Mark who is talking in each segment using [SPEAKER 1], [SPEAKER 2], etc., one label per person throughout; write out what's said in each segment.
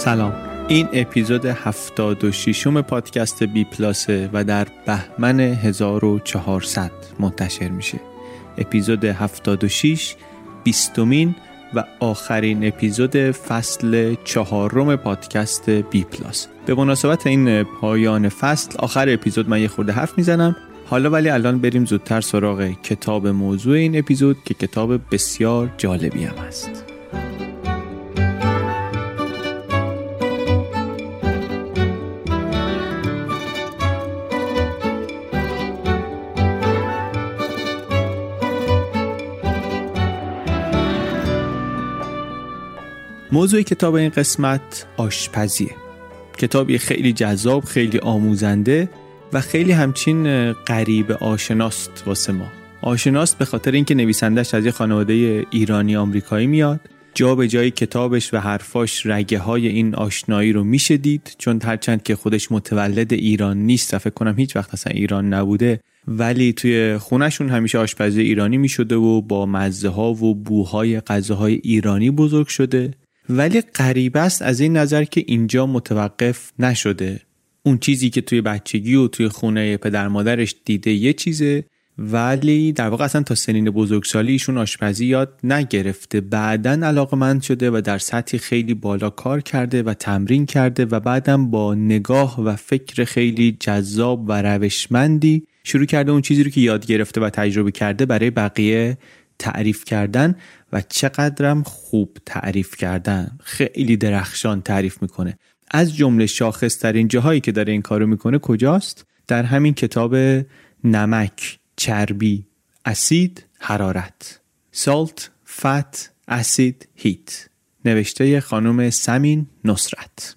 [SPEAKER 1] سلام. این اپیزود 76 م پادکست بی پلاسه و در بهمن 1400 منتشر میشه. اپیزود 76 بیستمین و آخرین اپیزود فصل چهارم پادکست بی پلاس به مناسبت این پایان فصل آخر اپیزود من یه خورده حرف می‌زنم. حالا ولی الان بریم زودتر سراغ کتاب موضوع این اپیزود که کتاب بسیار جالبی هم است موضوع کتاب این قسمت آشپزیه کتابی خیلی جذاب خیلی آموزنده و خیلی همچین غریب آشناست واسه ما. آشناست به خاطر اینکه نویسندش از یه خانواده ایرانی آمریکایی میاد. جا به جای کتابش و حرفاش رگه های این آشنایی رو میشه دید چون هرچند که خودش متولد ایران نیست فکر کنم هیچ وقت اصلا ایران نبوده ولی توی خونشون همیشه آشپزی ایرانی می‌شده و با مزه ها و بوهای غذاهای ایرانی بزرگ شده. ولی غریب است از این نظر که اینجا متوقف نشده. اون چیزی که توی بچگی و توی خونه پدر مادرش دیده یه چیزه ولی در واقع اصلا تا سنین بزرگسالی ایشون آشپزی یاد نگرفته. بعدا علاقمند شده و در سطحی خیلی بالا کار کرده و تمرین کرده و بعدم با نگاه و فکر خیلی جذاب و روشمندی شروع کرده اون چیزی رو که یاد گرفته و تجربه کرده برای بقیه تعریف کردن و چقدرم خوب تعریف کردن. خیلی درخشان تعریف می‌کنه. از جمله شاخص ترین جاهایی که داره این کارو می‌کنه کجاست؟ در همین کتاب نمک چربی اسید حرارت. سالت فت اسید هیت نوشته خانم سمین نصرت.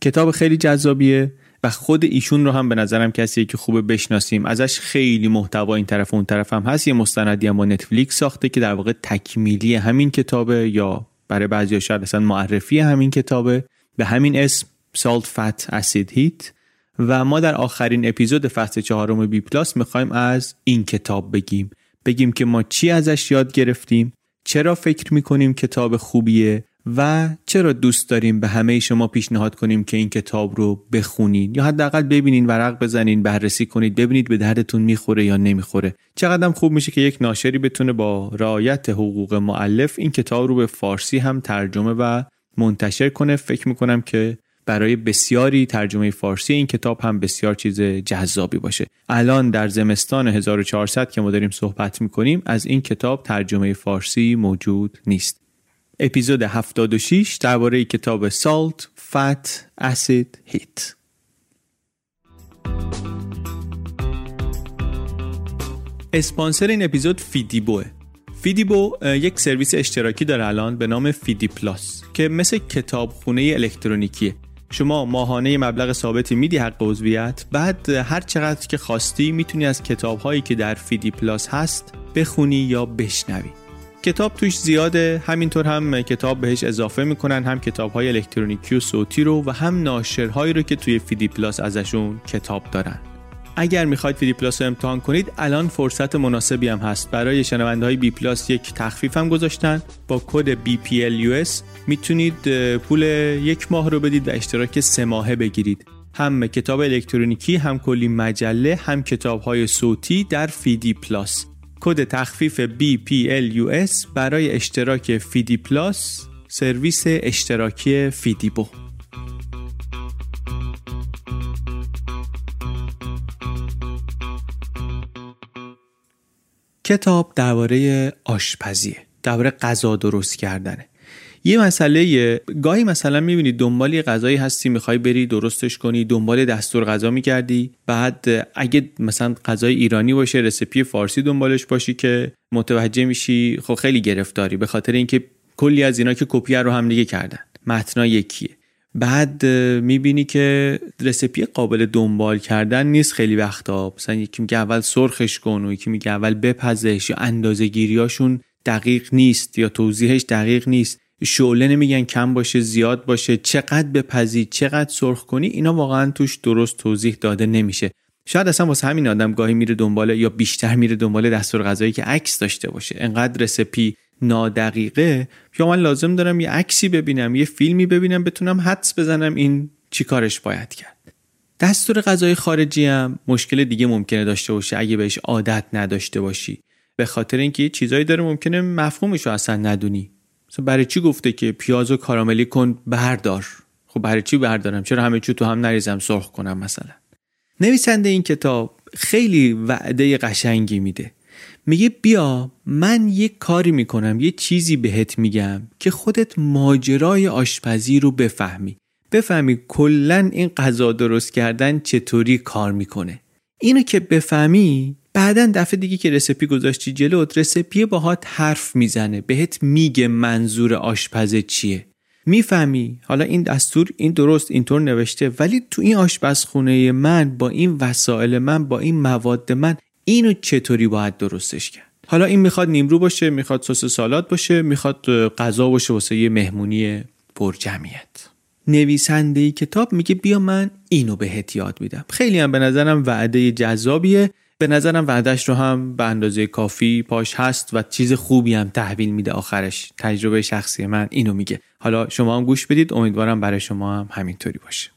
[SPEAKER 1] کتاب خیلی جذابیه. و خود ایشون رو هم به نظرم کسی که خوبه بشناسیم. ازش خیلی محتوا این طرف و اون طرف هم هست. یه مستندی هم با نتفلیکس ساخته که در واقع تکمیلی همین کتابه یا برای بعضی شاید اصلا معرفی همین کتابه. به همین اسم سالت فت اسید هیت و ما در آخرین اپیزود فصل چهارم بی پلاس می‌خوایم از این کتاب بگیم. بگیم که ما چی ازش یاد گرفتیم؟ چرا فکر می‌کنیم کتاب خوبیه؟ و چرا دوست داریم به همه شما پیشنهاد کنیم که این کتاب رو بخونین؟ یا حداقل ببینین ورق بزنین بررسی کنید ببینید به دردتون می‌خوره یا نمی‌خوره. چقدر خوب میشه که یک ناشری بتونه با رعایت حقوق معلف این کتاب رو به فارسی هم ترجمه و منتشر کنه. فکر می‌کنم که برای بسیاری ترجمه فارسی این کتاب هم بسیار چیز جذابی باشه. الان در زمستان 1400 که ما داریم صحبت می‌کنیم از این کتاب ترجمه فارسی موجود نیست. اپیزود 76 درباره کتاب سالت فت اسید هیت اسپانسر این اپیزود فیدیبوه فیدیبو یک سرویس اشتراکی داره الان به نام فیدی پلاس که مثل کتابخونه الکترونیکیه. شما ماهانه مبلغ ثابتی میدی حق عضویت بعد هر چقدر که خواستی می‌تونی از کتاب هایی که در فیدی پلاس هست بخونی یا بشنوی. کتاب توش زیاده. همینطور هم کتاب بهش اضافه می‌کنن هم کتاب های الکترونیکی و صوتی رو و هم ناشرهایی رو که توی فیدی پلاس ازشون کتاب دارن. اگر می‌خواید فیدی پلاس رو امتحان کنید الان فرصت مناسبی هم هست. برای شنونده های بی پلاس یک تخفیف هم گذاشتن. با کد BPLUS می‌تونید پول یک ماه رو بدید و اشتراک سه ماهه بگیرید. هم کتاب الکترونیکی هم کلی مجله هم کتاب های صوتی در فیدی پلاس. کد تخفیف BPLUS برای اشتراک فیدی پلاس سرویس اشتراکی فیدیبو کتاب درباره آشپزیه درباره غذا درست کردنه. یه مسئله گاهی مثلا می‌بینی دنبال یه غذایی هستی می‌خوای بری درستش کنی دنبال دستور غذا میگردی بعد اگه مثلا غذای ایرانی باشه رسیپی فارسی دنبالش باشی که متوجه میشی خب خیلی گرفتاری. به خاطر اینکه کلی از اینا که کپی رو هم دیگه کردن. متنا یکیه. بعد می‌بینی که رسیپی قابل دنبال کردن نیست خیلی وقتا. مثلا یکی میگه اول سرخش کن و یکی میگه اول بپزش یا اندازه گیریاشون دقیق نیست یا توضیحش دقیق نیست. شعله نمیگن کم باشه زیاد باشه چقدر بپزی چقدر سرخ کنی اینا واقعا توش درست توضیح داده نمیشه. شاید اصلا واسه همین آدم گاهی میره دنبال یا بیشتر میره دنبال دستور غذایی که عکس داشته باشه. انقدر رسپی نادقیقه. یا من لازم دارم یه عکسی ببینم یه فیلمی ببینم بتونم حدس بزنم این چی کارش باید کرد. دستور غذای خارجی هم مشکل دیگه ممکنه داشته باشه اگه بهش عادت نداشته باشی. به خاطر اینکه چیزایی داره ممکنه مفهومش رو اصلا ندونی. مثلا برای چی گفته که پیاز و کاراملی کن بردار؟ خب برای چی بردارم؟ چرا همه چی تو هم نریزم؟ سرخ کنم مثلا. نویسنده این کتاب خیلی وعده قشنگی میده. میگه بیا من یه کاری می‌کنم یه چیزی بهت میگم که خودت ماجرای آشپزی رو بفهمی. بفهمی کلا این غذا درست کردن چطوری کار می‌کنه. اینو که بفهمی بعدا دفعه دیگه که رسپی گذاشتی جلوت رسپی باهات حرف می‌زنه. بهت میگه منظور آشپزه چیه. می‌فهمی؟ حالا این دستور این درست اینطور نوشته ولی تو این آشپزخونه من با این وسایل من با این مواد من اینو چطوری باید درستش کرد؟ حالا این می‌خواد نیمرو باشه می‌خواد سس سالاد باشه می‌خواد غذا باشه واسه یه مهمونی پرجمعیت. نویسنده کتاب میگه بیا من اینو بهت یاد میدم. خیلی هم به نظرم وعده جذابیه. به نظرم وعدش رو هم به اندازه کافی پاش هست و چیز خوبی هم تحویل میده آخرش. تجربه شخصی من اینو میگه. حالا شما هم گوش بدید. امیدوارم برای شما هم همینطوری باشه.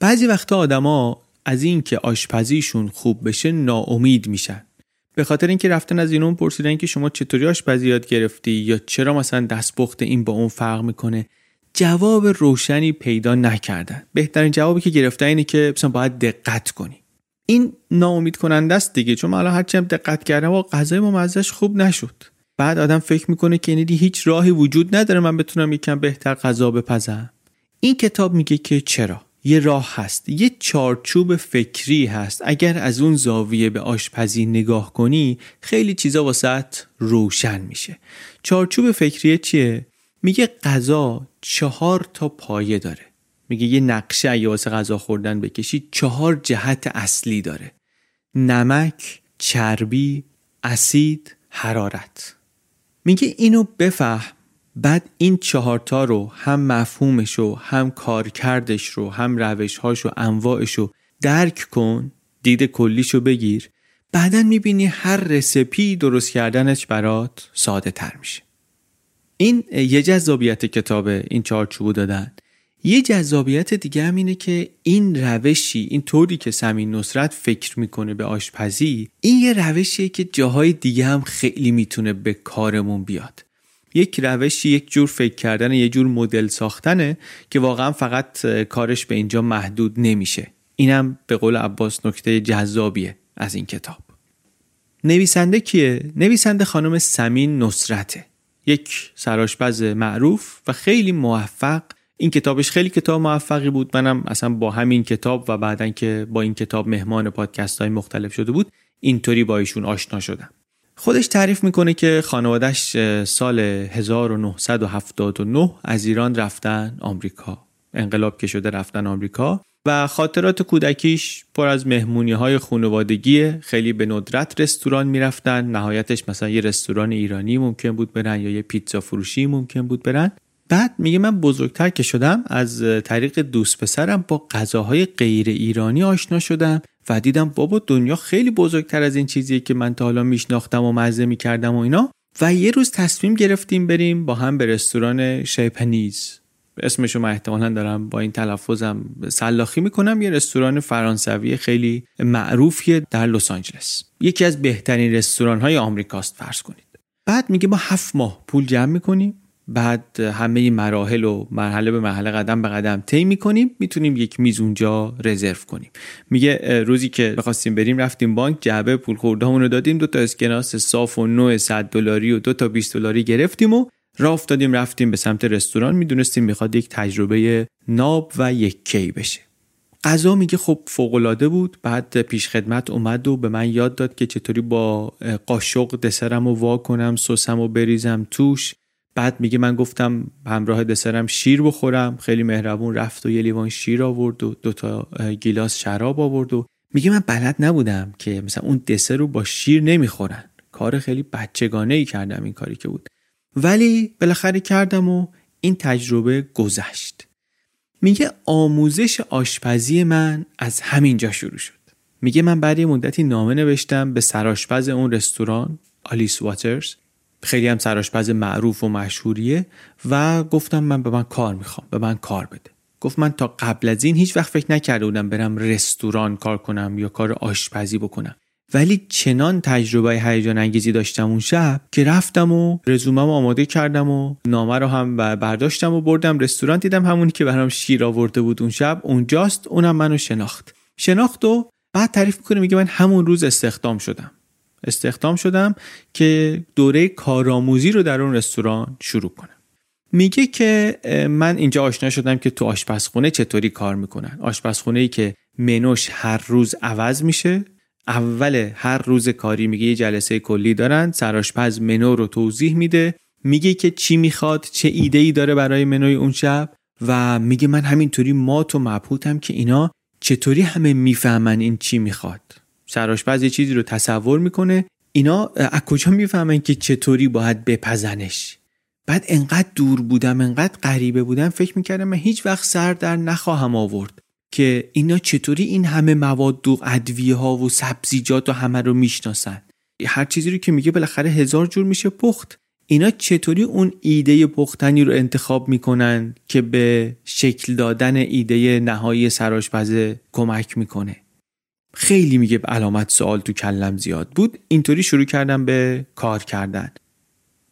[SPEAKER 1] بعضی وقتا آدما از اینکه آشپزیشون خوب بشه ناامید میشن. به خاطر اینکه رفتن از اینون پرسیدن که شما چطوری آشپزی یاد گرفتی یا چرا مثلا دستپخت این با اون فرق می‌کنه جواب روشنی پیدا نکردن. بهترین جوابی که گرفتن اینه که مثلا باید دقت کنی. این ناامید کننده است دیگه. چون حالا هرچی هم دقت کردم و غذای ما خوب نشد. بعد آدم فکر می‌کنه که یعنی هیچ راهی وجود نداره من بتونم یکم بهتر غذا بپزم. این کتاب میگه که چرا؟ یه راه هست. یه چارچوب فکری هست. اگر از اون زاویه به آشپزی نگاه کنی خیلی چیزا واسط روشن میشه. چارچوب فکری چیه؟ میگه غذا چهار تا پایه داره. میگه یه نقشه اگه واسه غذا خوردن بکشی چهار جهت اصلی داره. نمک چربی اسید حرارت. میگه اینو بفهم بعد این چهارتا رو هم مفهومش رو هم کارکردش رو هم روشهاش و انواعش رو درک کن دید کلیش رو بگیر. بعدا می‌بینی هر رسپی درست کردنش برات ساده تر میشه. این یه جذابیت کتابه این چارچوبو دادن. یه جذابیت دیگه هم اینه که این روشی این طوری که سمین نصرت فکر می‌کنه به آشپزی این یه روشیه که جاهای دیگه هم خیلی می‌تونه به کارمون بیاد. یک روش یک جور فکر کردن یه جور مدل ساختنه که واقعا فقط کارش به اینجا محدود نمیشه. اینم به قول عباس نکته جذابیه از این کتاب. نویسنده کیه؟ نویسنده خانم سمین نصرته. یک سراشپز معروف و خیلی موفق این کتابش خیلی کتاب موفقی بود. منم اصلا با همین کتاب و بعدا که با این کتاب مهمان پادکست های مختلف شده بود اینطوری با ایشون آشنا شدم. خودش تعریف می‌کنه که خانوادش سال 1979 از ایران رفتن آمریکا. انقلاب که شده رفتن آمریکا و خاطرات کودکیش پر از مهمونی های خانوادگی خیلی به ندرت رستوران می‌رفتن. نهایتش مثلا یه رستوران ایرانی ممکن بود برن یا یه پیتزا فروشی ممکن بود برن. بعد میگه من بزرگتر که شدم از طریق دوست پسرم با غذاهای غیر ایرانی آشنا شدم و دیدم بابا دنیا خیلی بزرگتر از این چیزیه که من تا حالا میشناختم و مزه می‌کردم و اینا. و یه روز تصمیم گرفتیم بریم با هم به رستوران شیپنیز. اسمش رو من احتمالا دارم با این تلفظم سلاخی می‌کنم یه رستوران فرانسوی خیلی معروفیه در لس آنجلس. یکی از بهترین رستوران های آمریکاست فرض کنید. بعد میگه ما هفت ماه پول جمع می‌کنیم. بعد همه مراحل و مرحله به مرحله قدم به قدم طی می‌کنیم می‌تونیم یک میز اونجا رزرو کنیم. میگه روزی که بخواستیم بریم رفتیم بانک جعبه پول خوردهمون رو دادیم دو تا اسکناس صاف و نوع 100 دلاری و دو تا 20 دلاری گرفتیم و راه افتادیم رفتیم به سمت رستوران. می‌دونستیم می‌خواد یک تجربه ناب و یک کی بشه. غذا میگه خب فوقالعاده بود. بعد پیش خدمت اومد و به من یاد داد که چطوری با قاشق دسرم و وا کنم سسم و بریزم توش. بعد میگه من گفتم همراه دسرم شیر بخورم. خیلی مهربون رفت و یه لیوان شیر آورد و دوتا گیلاس شراب آورد و میگه من بلد نبودم که مثلا اون دسر رو با شیر نمی‌خورن. کار خیلی بچگانه ای کردم این کاری که بود. ولی بالاخره کردم و این تجربه گذشت. میگه آموزش آشپزی من از همینجا شروع شد. میگه من بعد یه مدتی نامه نوشتم به سراشپز اون رستوران آلیس واترز. خیلی هم سراشپز معروف و مشهوریه و گفتم من به من کار می‌خوام به من کار بده. گفت من تا قبل از این هیچ وقت فکر نکرده بودم برم رستوران کار کنم یا کار آشپزی بکنم. ولی چنان تجربه هیجان انگیزی داشتم اون شب که رفتم و رزومم آماده کردم و نامه رو هم برداشتم و بردم رستوران. دیدم همونی که برام شیر آورده بود اون شب اونجاست اونم منو شناخت. شناخت و بعد تعریف می‌کنه میگه من همون روز استخدام شدم. استخدام شدم که دوره کارآموزی رو در اون رستوران شروع کنم. میگه که من اینجا آشنا شدم که تو آشپزخونه چطوری کار می‌کنن. آشپزخونه ای که منوش هر روز عوض میشه. اول هر روز کاری میگه یه جلسه کلی دارن. سراشپز منو رو توضیح میده. میگه که چی می‌خواد چه ایده ای داره برای منوی اون شب و میگه من همینطوری مات و مبهوتم که اینا چطوری همه می‌فهمن این چی می‌خواد. سراشپز یه چیزی رو تصور می‌کنه. اینا از کجا می‌فهمن که چطوری باید بپزنش؟ بعد انقدر دور بودم انقدر غریبه بودم فکر می‌کردم من هیچ وقت سر در نخواهم آورد که اینا چطوری این همه مواد و ادویه ها و سبزیجات و همه رو می‌شناسن. هر چیزی رو که میگه بالاخره هزار جور میشه پخت. اینا چطوری اون ایده پختنی رو انتخاب می‌کنن که به شکل دادن ایده نهایی سراشپزه کمک می‌کنه؟ خیلی میگه علامت سوال تو کلم زیاد بود. اینطوری شروع کردم به کار کردن.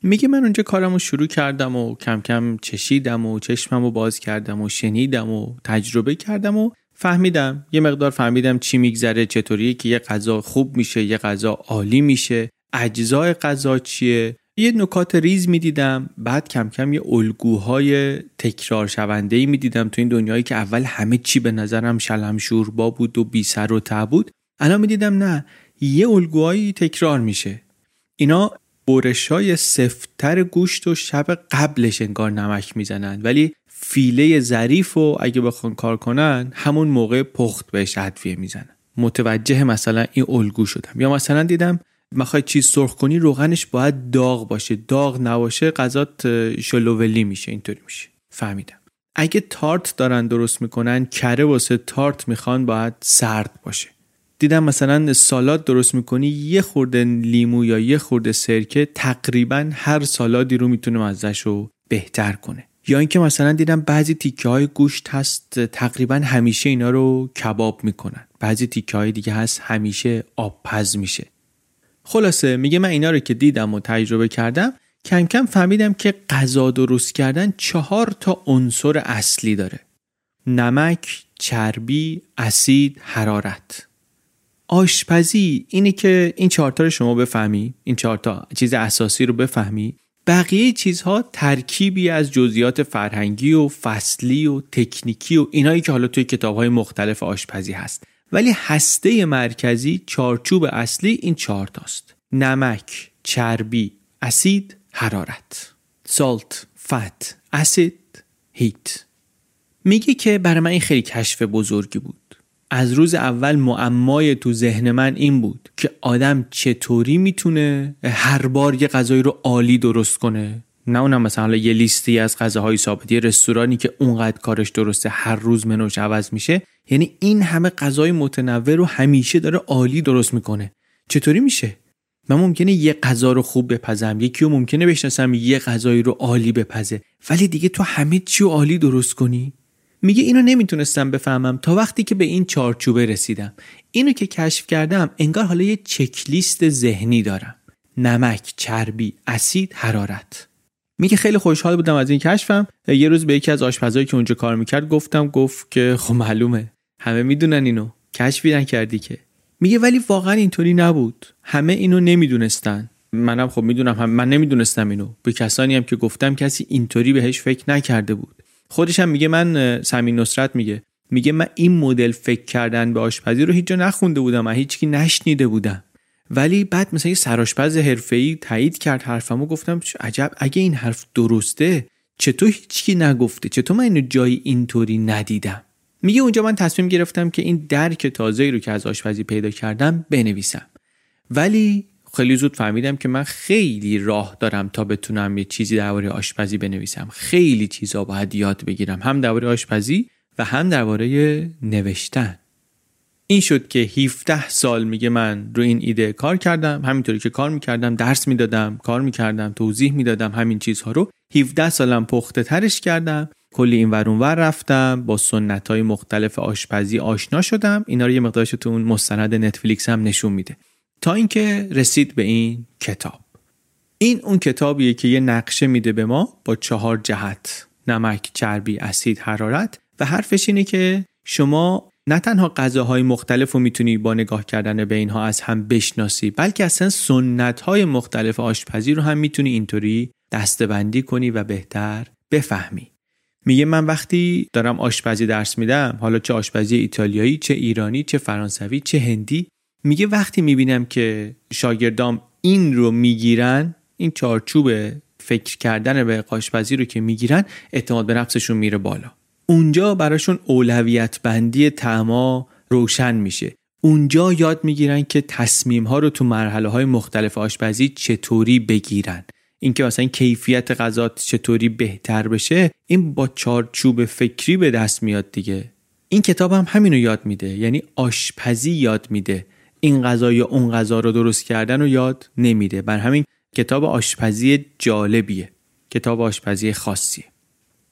[SPEAKER 1] میگه من اونجا کارم رو شروع کردم و کم کم چشیدم و چشمم رو باز کردم و شنیدم و تجربه کردم و فهمیدم یه مقدار فهمیدم چی میگذره چطوریه که یه غذا خوب میشه یه غذا عالی میشه. اجزای غذا چیه؟ یه نکات ریز می‌دیدم بعد کم کم یه الگوهای تکرار شونده ای می‌دیدم تو این دنیایی که اول همه چی به نظرم شلم شوربا بود و بی سر و ته بود. الان می‌دیدم نه یه الگوهایی تکرار میشه. اینا بورش های سفتر گوشت و شب قبلش انگار نمک می‌زنن ولی فیله ظریف و اگه بخوان کار کنن همون موقع پخت بهش ادویه می‌زنن. متوجه مثلا این الگو شدم. یا مثلا دیدم می‌خوای چیز سرخ کنی روغنش باید داغ باشه. داغ نباشه غذات شلوولی میشه اینطوری میشه. فهمیدم. اگه تارت دارن درست می‌کنن کره واسه تارت می‌خوان باید سرد باشه. دیدم مثلا سالاد درست می‌کنی یه خورده لیمو یا یه خورده سرکه تقریبا هر سالادی رو می‌تونه مزهش رو بهتر کنه. یا اینکه مثلا دیدم بعضی تیکه های گوشت هست تقریبا همیشه اینا رو کباب می‌کنن. بعضی تیکه های دیگه هست همیشه آب پز میشه. خلاصه میگه من اینا رو که دیدم و تجربه کردم کم کم فهمیدم که غذا درست کردن چهار تا عنصر اصلی داره. نمک، چربی، اسید، حرارت. آشپزی اینه که این چهارتا رو شما بفهمی این چهارتا چیز اساسی رو بفهمی. بقیه چیزها ترکیبی از جزئیات فرهنگی و فصلی و تکنیکی و اینایی که حالا توی کتابهای مختلف آشپزی هست. ولی هسته مرکزی چارچوب اصلی این چهارتاست نمک، چربی، اسید، حرارت. سالت، فت، اسید، هیت. میگه که برای من این خیلی کشف بزرگی بود. از روز اول معمای تو ذهن من این بود که آدم چطوری می‌تونه هر بار یه غذایی رو عالی درست کنه. نه اونم مثلا یه لیستی از غذاهای ثابت یه رستورانی که اونقدر کارش درسته هر روز منوش عوض میشه. یعنی این همه غذای متنوع رو همیشه داره عالی درست می‌کنه. چطوری میشه؟ من ممکنه یه غذا رو خوب بپزم یکی رو ممکنه بشناسم یه غذایی رو عالی بپزه. ولی دیگه تو همه چی رو عالی درست کنی؟ میگه اینو نمی‌تونستم بفهمم تا وقتی که به این چارچوبه رسیدم. اینو که کشف کردم انگار حالا یه چکلیست ذهنی دارم. نمک، چربی، اسید، حرارت. میگه خیلی خوشحال بودم از این کشفم. یه روز به یکی از آشپزایی که اونجا کار می‌کرد گفتم گفت که خب معلومه. همه می‌دونن اینو. کشفی نکردی که. میگه ولی واقعا اینطوری نبود. همه اینو نمی‌دونستن. منم خب می‌دونم هم من نمی‌دونستم اینو. به کسانی هم که گفتم کسی اینطوری بهش فکر نکرده بود. خودش هم میگه من سمین نصرت میگه. میگه من این مدل فکر کردن به آشپزی رو هیچ جا نخونده بودم من هیچکی نشنیده بودم. ولی بعد مثلا یه سرآشپز حرفه‌ای تایید کرد حرفمو گفتم عجب اگه این حرف درسته چطور هیچکی نگفته چطور من اینو جایی اینطوری ندیدم؟ میگه اونجا من تصمیم گرفتم که این درک تازه رو که از آشپزی پیدا کردم بنویسم. ولی خیلی زود فهمیدم که من خیلی راه دارم تا بتونم یه چیزی درباره آشپزی بنویسم. خیلی چیزا باید یاد بگیرم هم درباره آشپزی و هم درباره نوشتن. این شد که 17 سال میگه من رو این ایده کار کردم همینطوری که کار می‌کردم درس می‌دادم کار می‌کردم توضیح می‌دادم همین چیزها رو 17 سالم پخته ترش کردم. کلی این ورون ور رفتم با سنت های مختلف آشپزی آشنا شدم. اینا رو یه مقدارش تو اون مستند نتفلیکس هم نشون میده. تا اینکه رسید به این کتاب. این اون کتابیه که یه نقشه میده به ما با چهار جهت نمک، چربی، اسید، حرارت. و حرفش اینه که شما نه تنها غذاهای مختلف رو می‌تونی با نگاه کردن به اینها از هم بشناسی بلکه اصلا سنت های مختلف آشپزی رو هم می‌تونی اینطوری دستبندی کنی و بهتر بفهمی. میگه من وقتی دارم آشپزی درس میدم حالا چه آشپزی ایتالیایی چه ایرانی چه فرانسوی چه هندی میگه وقتی می‌بینم که شاگردام این رو می‌گیرن این چارچوب فکر کردن به آشپزی رو که می‌گیرن اعتماد به نفسشون میره بالا. اونجا براشون اولویت بندی تعما روشن میشه. اونجا یاد می‌گیرن که تصمیم ها رو تو مرحله های مختلف آشپزی چطوری بگیرن. اینکه مثلا کیفیت غذات چطوری بهتر بشه این با چارچوب فکری به دست میاد دیگه. این کتاب هم همینو یاد میده. یعنی آشپزی یاد میده. این غذا یا اون غذا رو درست کردن رو یاد نمیده. بر همین کتاب آشپزی جالبیه. کتاب آشپزی خاصیه.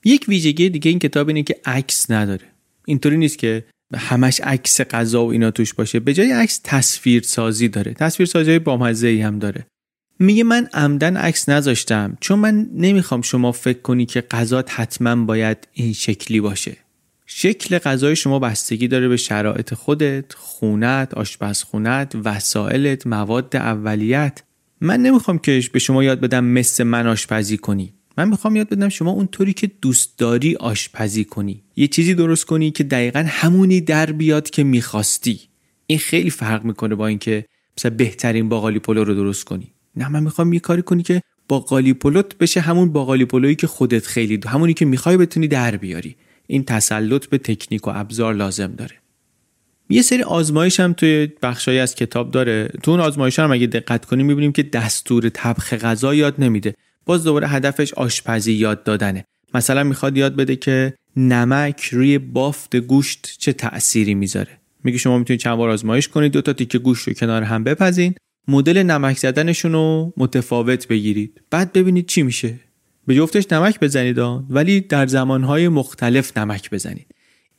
[SPEAKER 1] یک ویژگی دیگه این کتاب اینه که عکس نداره. اینطوری نیست که همش عکس غذا و اینا توش باشه. به جای عکس تصویر سازی داره. تصویر سازی بامزه ای هم داره. میگه من عمدن عکس نذاشتم چون من نمی‌خوام شما فکر کنی که غذا حتما باید این شکلی باشه. شکل غذای شما بستگی داره به شرایط خودت، خونت، آشپزخونت، وسایلت، مواد اولیت. من نمی‌خوام که به شما یاد بدم مثل من آشپزی کنی. من می‌خوام یاد بدم شما اونطوری که دوست داری آشپزی کنی. یه چیزی درست کنی که دقیقا همونی در بیاد که می‌خواستی. این خیلی فرق می‌کنه با اینکه مثلا بهترین باقالی پلو رو درست کنی. نه من می‌خوام یه کاری کنی که باقالی پلوت بشه همون باقالی پلویی که خودت خیلی دو. همونی که می‌خوای بتونی در بیاری. این تسلط به تکنیک و ابزار لازم داره یه سری آزمایش هم توی بخشایی از کتاب داره تو اون آزمایش هم اگه دقت کنیم می‌بینیم که دستور طبخ غذا یاد نمیده باز دوباره هدفش آشپزی یاد دادنه. مثلا می‌خواد یاد بده که نمک روی بافت گوشت چه تأثیری می‌ذاره. میگه شما می‌تونید چند بار آزمایش کنید دو تا تیکه گوشت رو کنار هم بپزین مدل نمک زدنشون رو متفاوت بگیرید. بعد ببینید چی میشه. به جفتش نمک بزنید ولی در زمانهای مختلف نمک بزنید.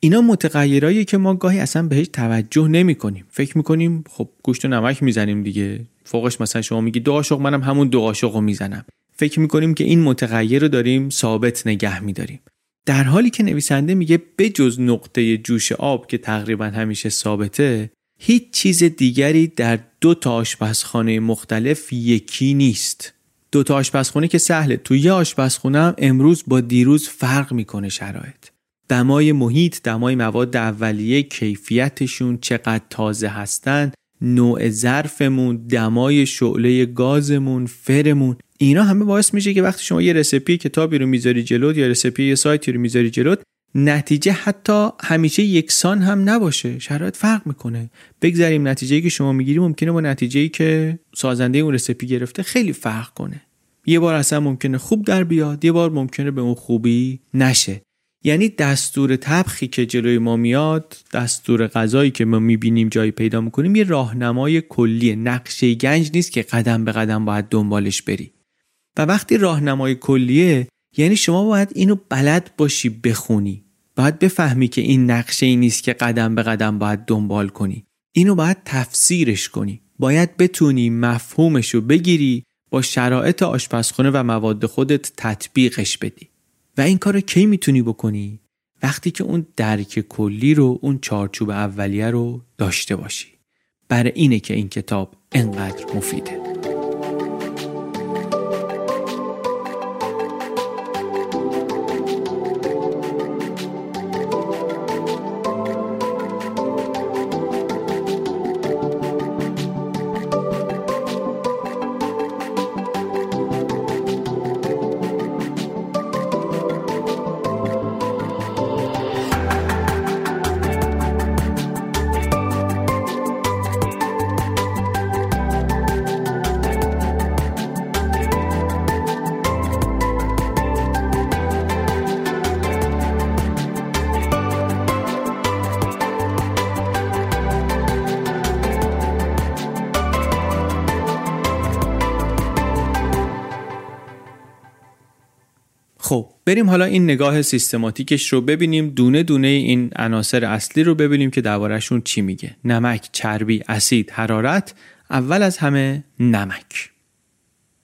[SPEAKER 1] اینا متغیرایی که ما گاهی اصلا بهش توجه نمی کنیم فکر می‌کنیم خب گوشت و نمک می‌زنیم دیگه. فوقش مثلا شما میگی دو قاشق منم همون دو قاشق رو می‌زنم. فکر می‌کنیم که این متغیر رو داریم ثابت نگه میداریم. در حالی که نویسنده میگه بجز نقطه جوش آب که تقریبا همیشه ثابته هیچ چیز دیگری در دو تا آشپزخانه مختلف یکی نیست. دو تا آشپزخونه که سهله. توی یه آشپزخونه هم امروز با دیروز فرق می‌کنه شرایط. دمای محیط دمای مواد اولیه کیفیتشون چقدر تازه هستن نوع ظرفمون دمای شعله گازمون فرمون. اینا همه باعث میشه که وقتی شما یه رسیپی کتابی رو می‌ذاری جلوت یا رسیپی یه سایتی رو می‌ذاری جلوت نتیجه حتی همیشه یکسان هم نباشه. شرایط فرق می‌کنه. بگذاریم نتیجه که شما می‌گیری ممکنه با نتیجه که سازنده اون رسیپی گرفته خیلی فرق کنه. یه بار اصلا ممکنه خوب در بیاد یه بار ممکنه به اون خوبی نشه. یعنی دستور تبخی که جلوی ما میاد دستور غذایی که ما می‌بینیم جایی پیدا می‌کنیم یه راهنمای کلی نقشه گنج نیست که قدم به قدم باید دنبالش بری. و وقتی راهنمای کلیه یعنی شما باید اینو بلد باشی بخونی. باید بفهمی که این نقشه ای نیست که قدم به قدم باید دنبال کنی. اینو باید تفسیرش کنی. باید بتونی مفهومش رو بگیری با شرایط آشپزخونه و مواد خودت تطبیقش بدی. و این کار کی می‌تونی بکنی؟ وقتی که اون درک کلی رو اون چارچوب اولیه رو داشته باشی. برای اینه که این کتاب انقدر مفیده. بریم حالا این نگاه سیستماتیکش رو ببینیم. دونه دونه این عناصر اصلی رو ببینیم که دربارهشون چی میگه. نمک، چربی، اسید، حرارت اول از همه نمک.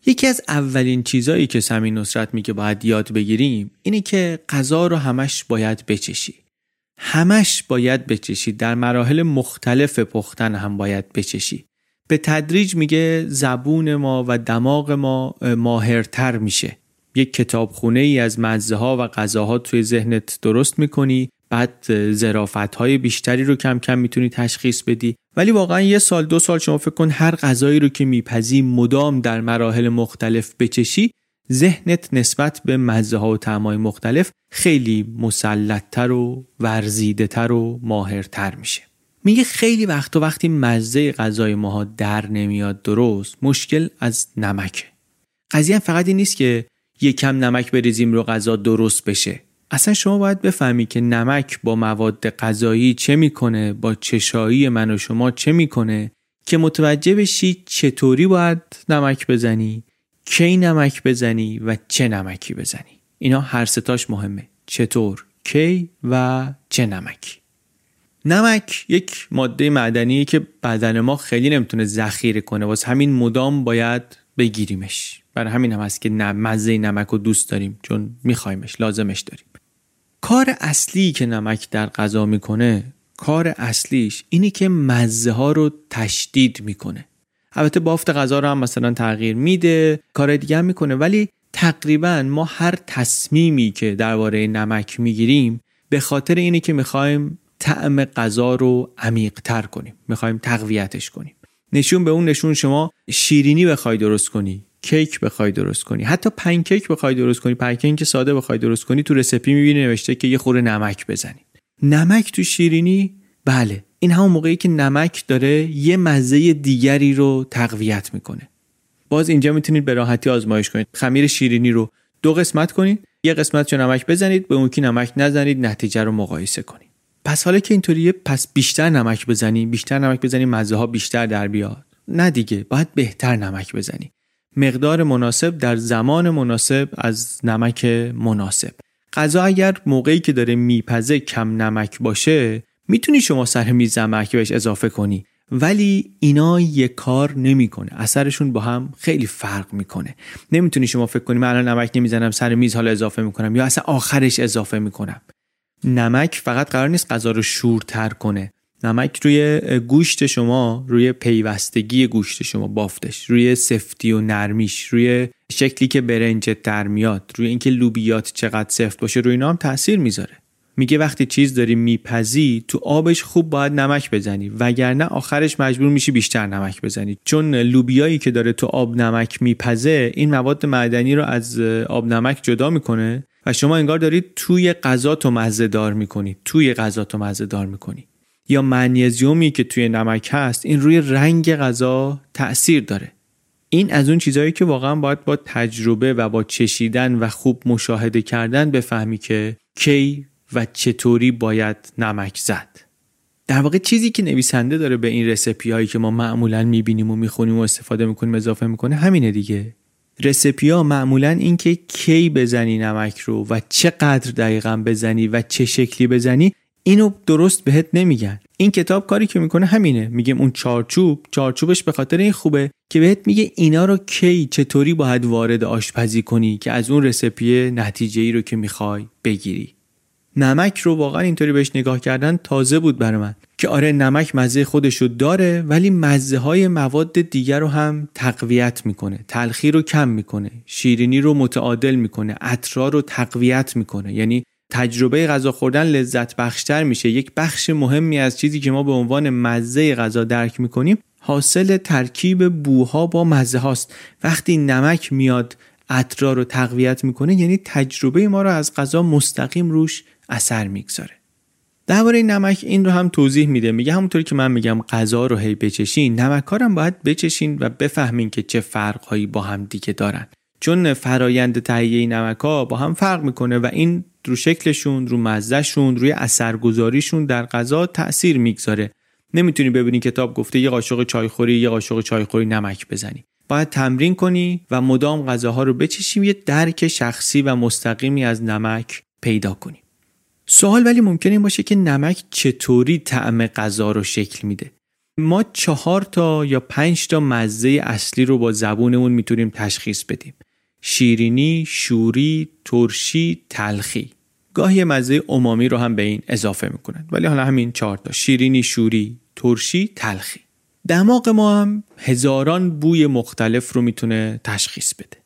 [SPEAKER 1] یکی از اولین چیزایی که سمین نصرت میگه باید یاد بگیریم اینه که غذا رو همش باید بچشی. همش باید بچشی. در مراحل مختلف پختن هم باید بچشی. به تدریج میگه زبون ما و دماغ ما ماهرتر میشه. یک کتابخونه ای از مزه ها و غذاها توی ذهنت درست می‌کنی بعد زرافت های بیشتری رو کم کم می‌تونی تشخیص بدی. ولی واقعا یه سال دو سال شما فکر کن هر غذایی رو که میپذی مدام در مراحل مختلف بچشی ذهنت نسبت به مزه ها و طعمای مختلف خیلی مسلطتر و ورزیده و ماهرتر میشه. میگه خیلی وقت و وقتی مزه غذای ماها در نمیاد درست مشکل از نمکه. قضیه فقط این نیست که یکم نمک بریزیم رو غذا درست بشه. اصلا شما باید بفهمی که نمک با مواد غذایی چه می‌کنه با چشایی من و شما چه می‌کنه که متوجه بشی چطوری باید نمک بزنی کی نمک بزنی و چه نمکی بزنی. اینا هر ستاش مهمه. چطور کی و چه نمکی نمک یک ماده معدنی که بدن ما خیلی نمی‌تونه ذخیره کنه. واسه همین مدام باید بگیریمش. برای همین هم هست که مزه نمک رو دوست داریم چون میخوایمش لازمش داریم. کار اصلی که نمک در غذا می‌کنه کار اصلیش اینه که مزه ها رو تشدید می‌کنه. البته بافت غذا رو هم مثلا تغییر میده کار دیگه هم می‌کنه ولی تقریبا ما هر تصمیمی که درباره نمک می‌گیریم به خاطر اینه که می‌خوایم طعم غذا رو عمیق تر کنیم می‌خوایم تقویتش کنیم. نشون به اون نشون شما شیرینی بخوای درست کنی. کیک بخوای درست کنی. حتی پنکیک بخوای درست کنی. پنکیک ساده بخوای درست کنی تو رسیپی می‌بینی نوشته که یه خوره نمک بزنید. نمک تو شیرینی؟ بله. این همون موقعی که نمک داره یه مزه دیگری رو تقویت می‌کنه. باز اینجا می‌تونید به راحتی آزمایش کنید. خمیر شیرینی رو دو قسمت کنید. یه قسمت رو نمک بزنید به اون که نمک نزنید نتیجه رو مقایسه کنید. پس حالا که اینطوریه پس بیشتر نمک بزنی. بیشتر نمک بزنی مزه ها بیشتر در بیاد. نه دیگه باید بهتر نمک بزنی. مقدار مناسب در زمان مناسب از نمک مناسب. غذا اگر موقعی که داره میپزه کم نمک باشه می‌تونی شما سر میز نمک بهش اضافه کنی. ولی اینا یه کار نمی‌کنه. اثرشون با هم خیلی فرق می‌کنه. نمی‌تونی شما فکر کنی من الان نمک نمی‌زنم سر میز حالا اضافه می‌کنم یا اصلا آخرش اضافه می‌کنم. نمک فقط قرار نیست غذا رو شورتر کنه. نمک روی گوشت شما روی پیوستگی گوشت شما بافتش. روی سفتی و نرمیش روی شکلی که برنجت در میاد روی اینکه لوبیات چقدر سفت باشه روی اینا هم تاثیر می‌ذاره. میگه وقتی چیز داری میپزی تو آبش خوب باید نمک بزنی. وگرنه آخرش مجبور میشی بیشتر نمک بزنی. چون لوبیایی که داره تو آب نمک میپزه این مواد معدنی رو از آب نمک جدا می‌کنه و شما انگار دارید توی غذا تو مزه دار می‌کنی. توی غذا تو مزه دار می‌کنی. یا منیزیومی که توی نمک هست این روی رنگ غذا تاثیر داره. این از اون چیزهایی که واقعا باید با تجربه و با چشیدن و خوب مشاهده کردن بفهمی که کی و چطوری باید نمک زد. در واقع چیزی که نویسنده داره به این رسپی هایی که ما معمولا می‌بینیم و می‌خونیم و استفاده می‌کنیم اضافه می‌کنه همینه دیگه. رسپی ها معمولا اینکه کی بزنی نمک رو و چقدر دقیقا بزنی و چه شکلی بزنی اینو درست بهت نمیگن. این کتاب کاری که می‌کنه همینه. میگم اون چارچوب چارچوبش به خاطر این خوبه که بهت میگه اینا رو کی چطوری باید وارد آشپزی کنی که از اون رسپی نتیجه ای رو که می‌خوای بگیری. نمک رو واقعا اینطوری بهش نگاه کردن تازه بود برای من. که آره نمک مزه خودش رو داره ولی مزه های مواد دیگر رو هم تقویت می‌کنه. تلخی رو کم می‌کنه. شیرینی رو متعادل می‌کنه. عطرا رو تقویت می‌کنه. یعنی تجربه غذا خوردن لذت بخشتر میشه. یک بخش مهمی از چیزی که ما به عنوان مزه غذا درک می‌کنیم حاصل ترکیب بوها با مزه هاست. وقتی نمک میاد عطرا رو تقویت می‌کنه یعنی تجربه ما رو از غذا مستقیم روش اثر می‌گذاره. درباره نمک این رو هم توضیح میده. میگه همونطوری که من میگم غذا رو هی بچشین. نمکارم باید بچشین و بفهمین که چه فرقهایی با هم دیگه دارن. چون فرایند تهیه نمک ها با هم فرق می‌کنه و این رو شکلشون رو مزهشون روی اثرگذاریشون در غذا تاثیر می‌گذاره. نمی‌تونی ببینی کتاب گفته یه قاشق چایخوری یه قاشق چایخوری نمک بزنی. باید تمرین کنی و مدام غذاها رو بچشیم یه درک شخصی و مستقیمی از نمک پیدا کنی. سوال ولی ممکن این باشه که نمک چطوری طعم غذا رو شکل میده. ما چهار تا یا پنج تا مزه اصلی رو با زبونمون می‌تونیم تشخیص بدیم. شیرینی، شوری، ترشی، تلخی. گاهی مزه امامی رو هم به این اضافه می‌کنن. ولی حالا همین چهار تا. شیرینی، شوری، ترشی، تلخی. دماغ ما هم هزاران بوی مختلف رو می‌تونه تشخیص بده.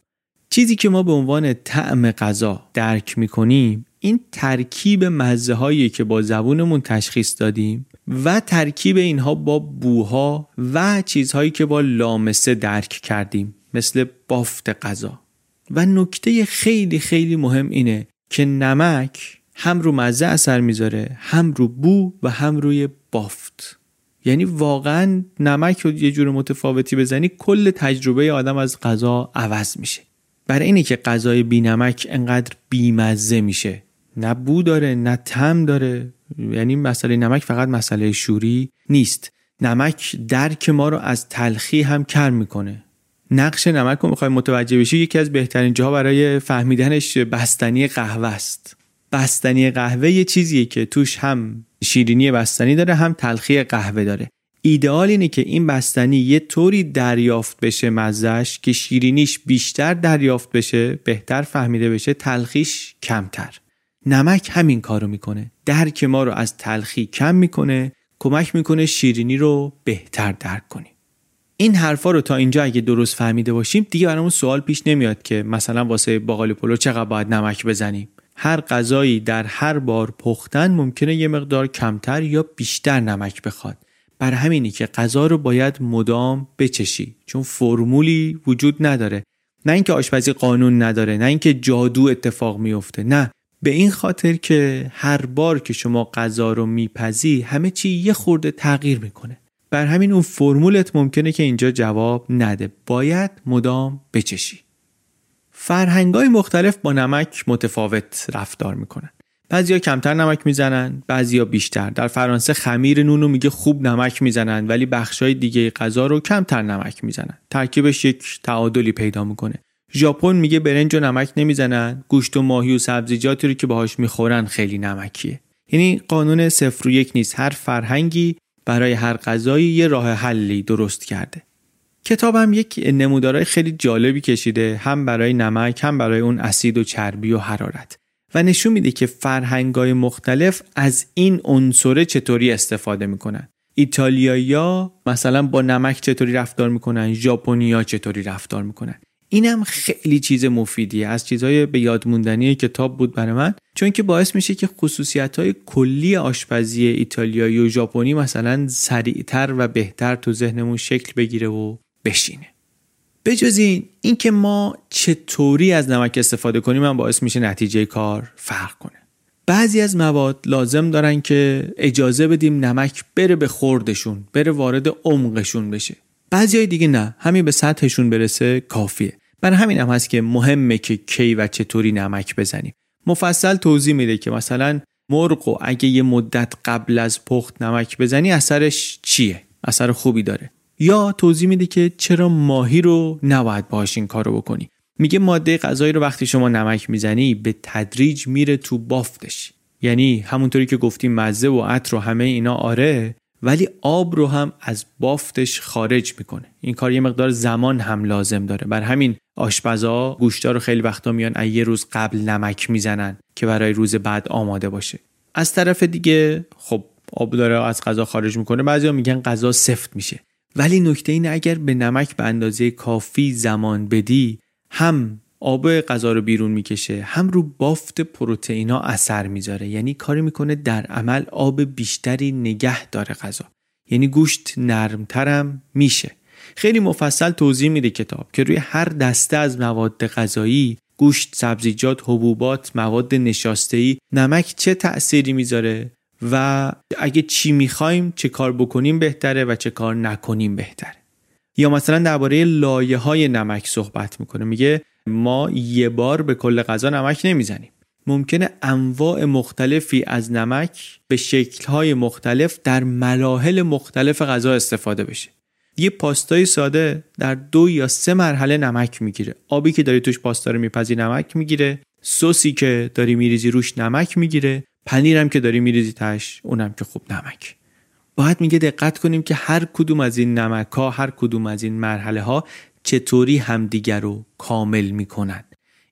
[SPEAKER 1] چیزی که ما به عنوان طعم غذا درک می‌کنیم این ترکیب مزه هایی که با زبونمون تشخیص دادیم و ترکیب اینها با بوها و چیزهایی که با لامسه درک کردیم مثل بافت غذا. و نکته خیلی خیلی مهم اینه که نمک هم رو مزه اثر می‌ذاره هم رو بو و هم روی بافت. یعنی واقعا نمک رو یه جور متفاوتی بزنی کل تجربه آدم از غذا عوض میشه. برای اینه که غذای بی نمک انقدر بیمزه میشه. نه بو داره نه تم داره. یعنی مسئله نمک فقط مسئله شوری نیست. نمک درک ما رو از تلخی هم کر می‌کنه. نقش نمک رو می‌خوای متوجه بشی یکی از بهترین جاها برای فهمیدنش بستنی قهوه است. بستنی قهوه یه چیزیه که توش هم شیرینی بستنی داره هم تلخی قهوه داره. ایدئال اینه که این بستنی یه طوری دریافت بشه مزش که شیرینیش بیشتر دریافت بشه بهتر فهمیده بشه تلخیش کمتر. نمک همین کارو می‌کنه. درک ما رو از تلخی کم می‌کنه کمک می‌کنه شیرینی رو بهتر درک کنیم. این حرفا رو تا اینجا اگه درست فهمیده باشیم دیگه برامون سوال پیش نمیاد که مثلا واسه باقالی پلو چقدر باید نمک بزنیم. هر غذایی در هر بار پختن ممکنه یه مقدار کمتر یا بیشتر نمک بخواد. بر همینی که غذا رو باید مدام بچشی. چون فرمولی وجود نداره. نه اینکه آشپزی قانون نداره نه اینکه جادو اتفاق میفته. نه. به این خاطر که هر بار که شما غذا رو میپزی همه چی یه خورده تغییر می‌کنه. بر همین اون فرمولت ممکنه که اینجا جواب نده. باید مدام بچشی. فرهنگای مختلف با نمک متفاوت رفتار می‌کنن. بعضیا کمتر نمک می‌زنن بعضیا بیشتر. در فرانسه خمیر نون رو میگه خوب نمک می‌زنن ولی بخشای دیگه غذا رو کمتر نمک می‌زنن. ترکیبش یک تعادلی پیدا می‌کنه. ژاپن میگه برنج و نمک نمی‌زنن. گوشت و ماهی و سبزیجاتی رو که باهاش می‌خورن خیلی نمکیه. یعنی قانون صفر و یک نیست. هر فرهنگی برای هر غذایی یه راه حلی درست کرده. کتابم یک نمودارهای خیلی جالبی کشیده هم برای نمک هم برای اون اسید و چربی و حرارت. و نشون میده که فرهنگای مختلف از این عنصره چطوری استفاده می‌کنن. ایتالیایی‌ها مثلا با نمک چطوری رفتار می‌کنن؟ ژاپنیا چطوری رفتار می‌کنن؟ اینم خیلی چیز مفیدیه. از چیزهای به یاد موندنی کتاب بود برای من. چون که باعث میشه که خصوصیت های کلی آشپزی ایتالیایی و ژاپنی مثلا سریعتر و بهتر تو ذهنمون شکل بگیره و بشینه. بجز این اینکه ما چطوری از نمک استفاده کنیم من باعث میشه نتیجه کار فرق کنه. بعضی از مواد لازم دارن که اجازه بدیم نمک بره به خوردشون بره وارد عمقشون بشه. بعضی های دیگه نه. همین به سطحشون برسه کافیه. برای همین هم هست که مهمه که کی و چطوری نمک بزنیم. مفصل توضیح میده که مثلا مرغ و اگه یه مدت قبل از پخت نمک بزنی اثرش چیه؟ اثر خوبی داره. یا توضیح میده که چرا ماهی رو نباید باهاش این کارو بکنی. میگه ماده غذایی رو وقتی شما نمک می‌زنی به تدریج میره تو بافتش. یعنی همونطوری که گفتیم مزه و عطر و همه اینا آره ولی آب رو هم از بافتش خارج می‌کنه. این کار یه مقدار زمان هم لازم داره. بر همین آشپزا گوشتا رو خیلی وقتا میان یه روز قبل نمک می‌زنن که برای روز بعد آماده باشه. از طرف دیگه خب آب داره از غذا خارج می‌کنه. بعضیا میگن غذا سفت میشه. ولی نکته اینه اگر به نمک به اندازه کافی زمان بدی هم آب غذا رو بیرون می‌کشه. هم رو بافت پروتئینا اثر می‌ذاره. یعنی کاری می‌کنه در عمل آب بیشتری نگه داره غذا. یعنی گوشت نرمترم میشه. خیلی مفصل توضیح میده کتاب که روی هر دسته از مواد غذایی گوشت، سبزیجات، حبوبات، مواد نشاسته‌ای نمک چه تأثیری می‌ذاره و اگه چی می‌خوایم چه کار بکنیم بهتره و چه کار نکنیم بهتره. یا مثلا درباره لایه های نمک صحبت می‌کنه. میگه ما یه بار به کل غذا نمک نمی‌زنیم. ممکنه انواع مختلفی از نمک به شکلهای مختلف در مراحل مختلف غذا استفاده بشه. یه پاستای ساده در دو یا سه مرحله نمک می‌گیره. آبی که داری توش پاستا رو میپزی نمک می‌گیره. سوسی که داری میریزی روش نمک می‌گیره. پنیرم که داری میریزی تش اونم که خوب نمک. باید میگه دقت کنیم که هر کدوم از این نمک ها هر کدوم از این مرحله ها چطوری همدیگر رو کامل می‌کنن.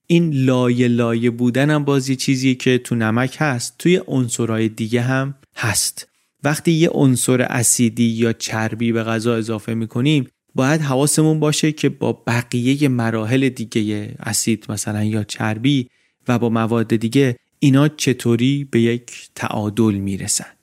[SPEAKER 1] این لایه لایه بودن هم بازی چیزی که تو نمک هست توی عنصرهای دیگه هم هست. وقتی یه عنصر اسیدی یا چربی به غذا اضافه می‌کنیم باید حواسمون باشه که با بقیه مراحل دیگه اسید مثلا یا چربی و با مواد دیگه اینا چطوری به یک تعادل می‌رسن.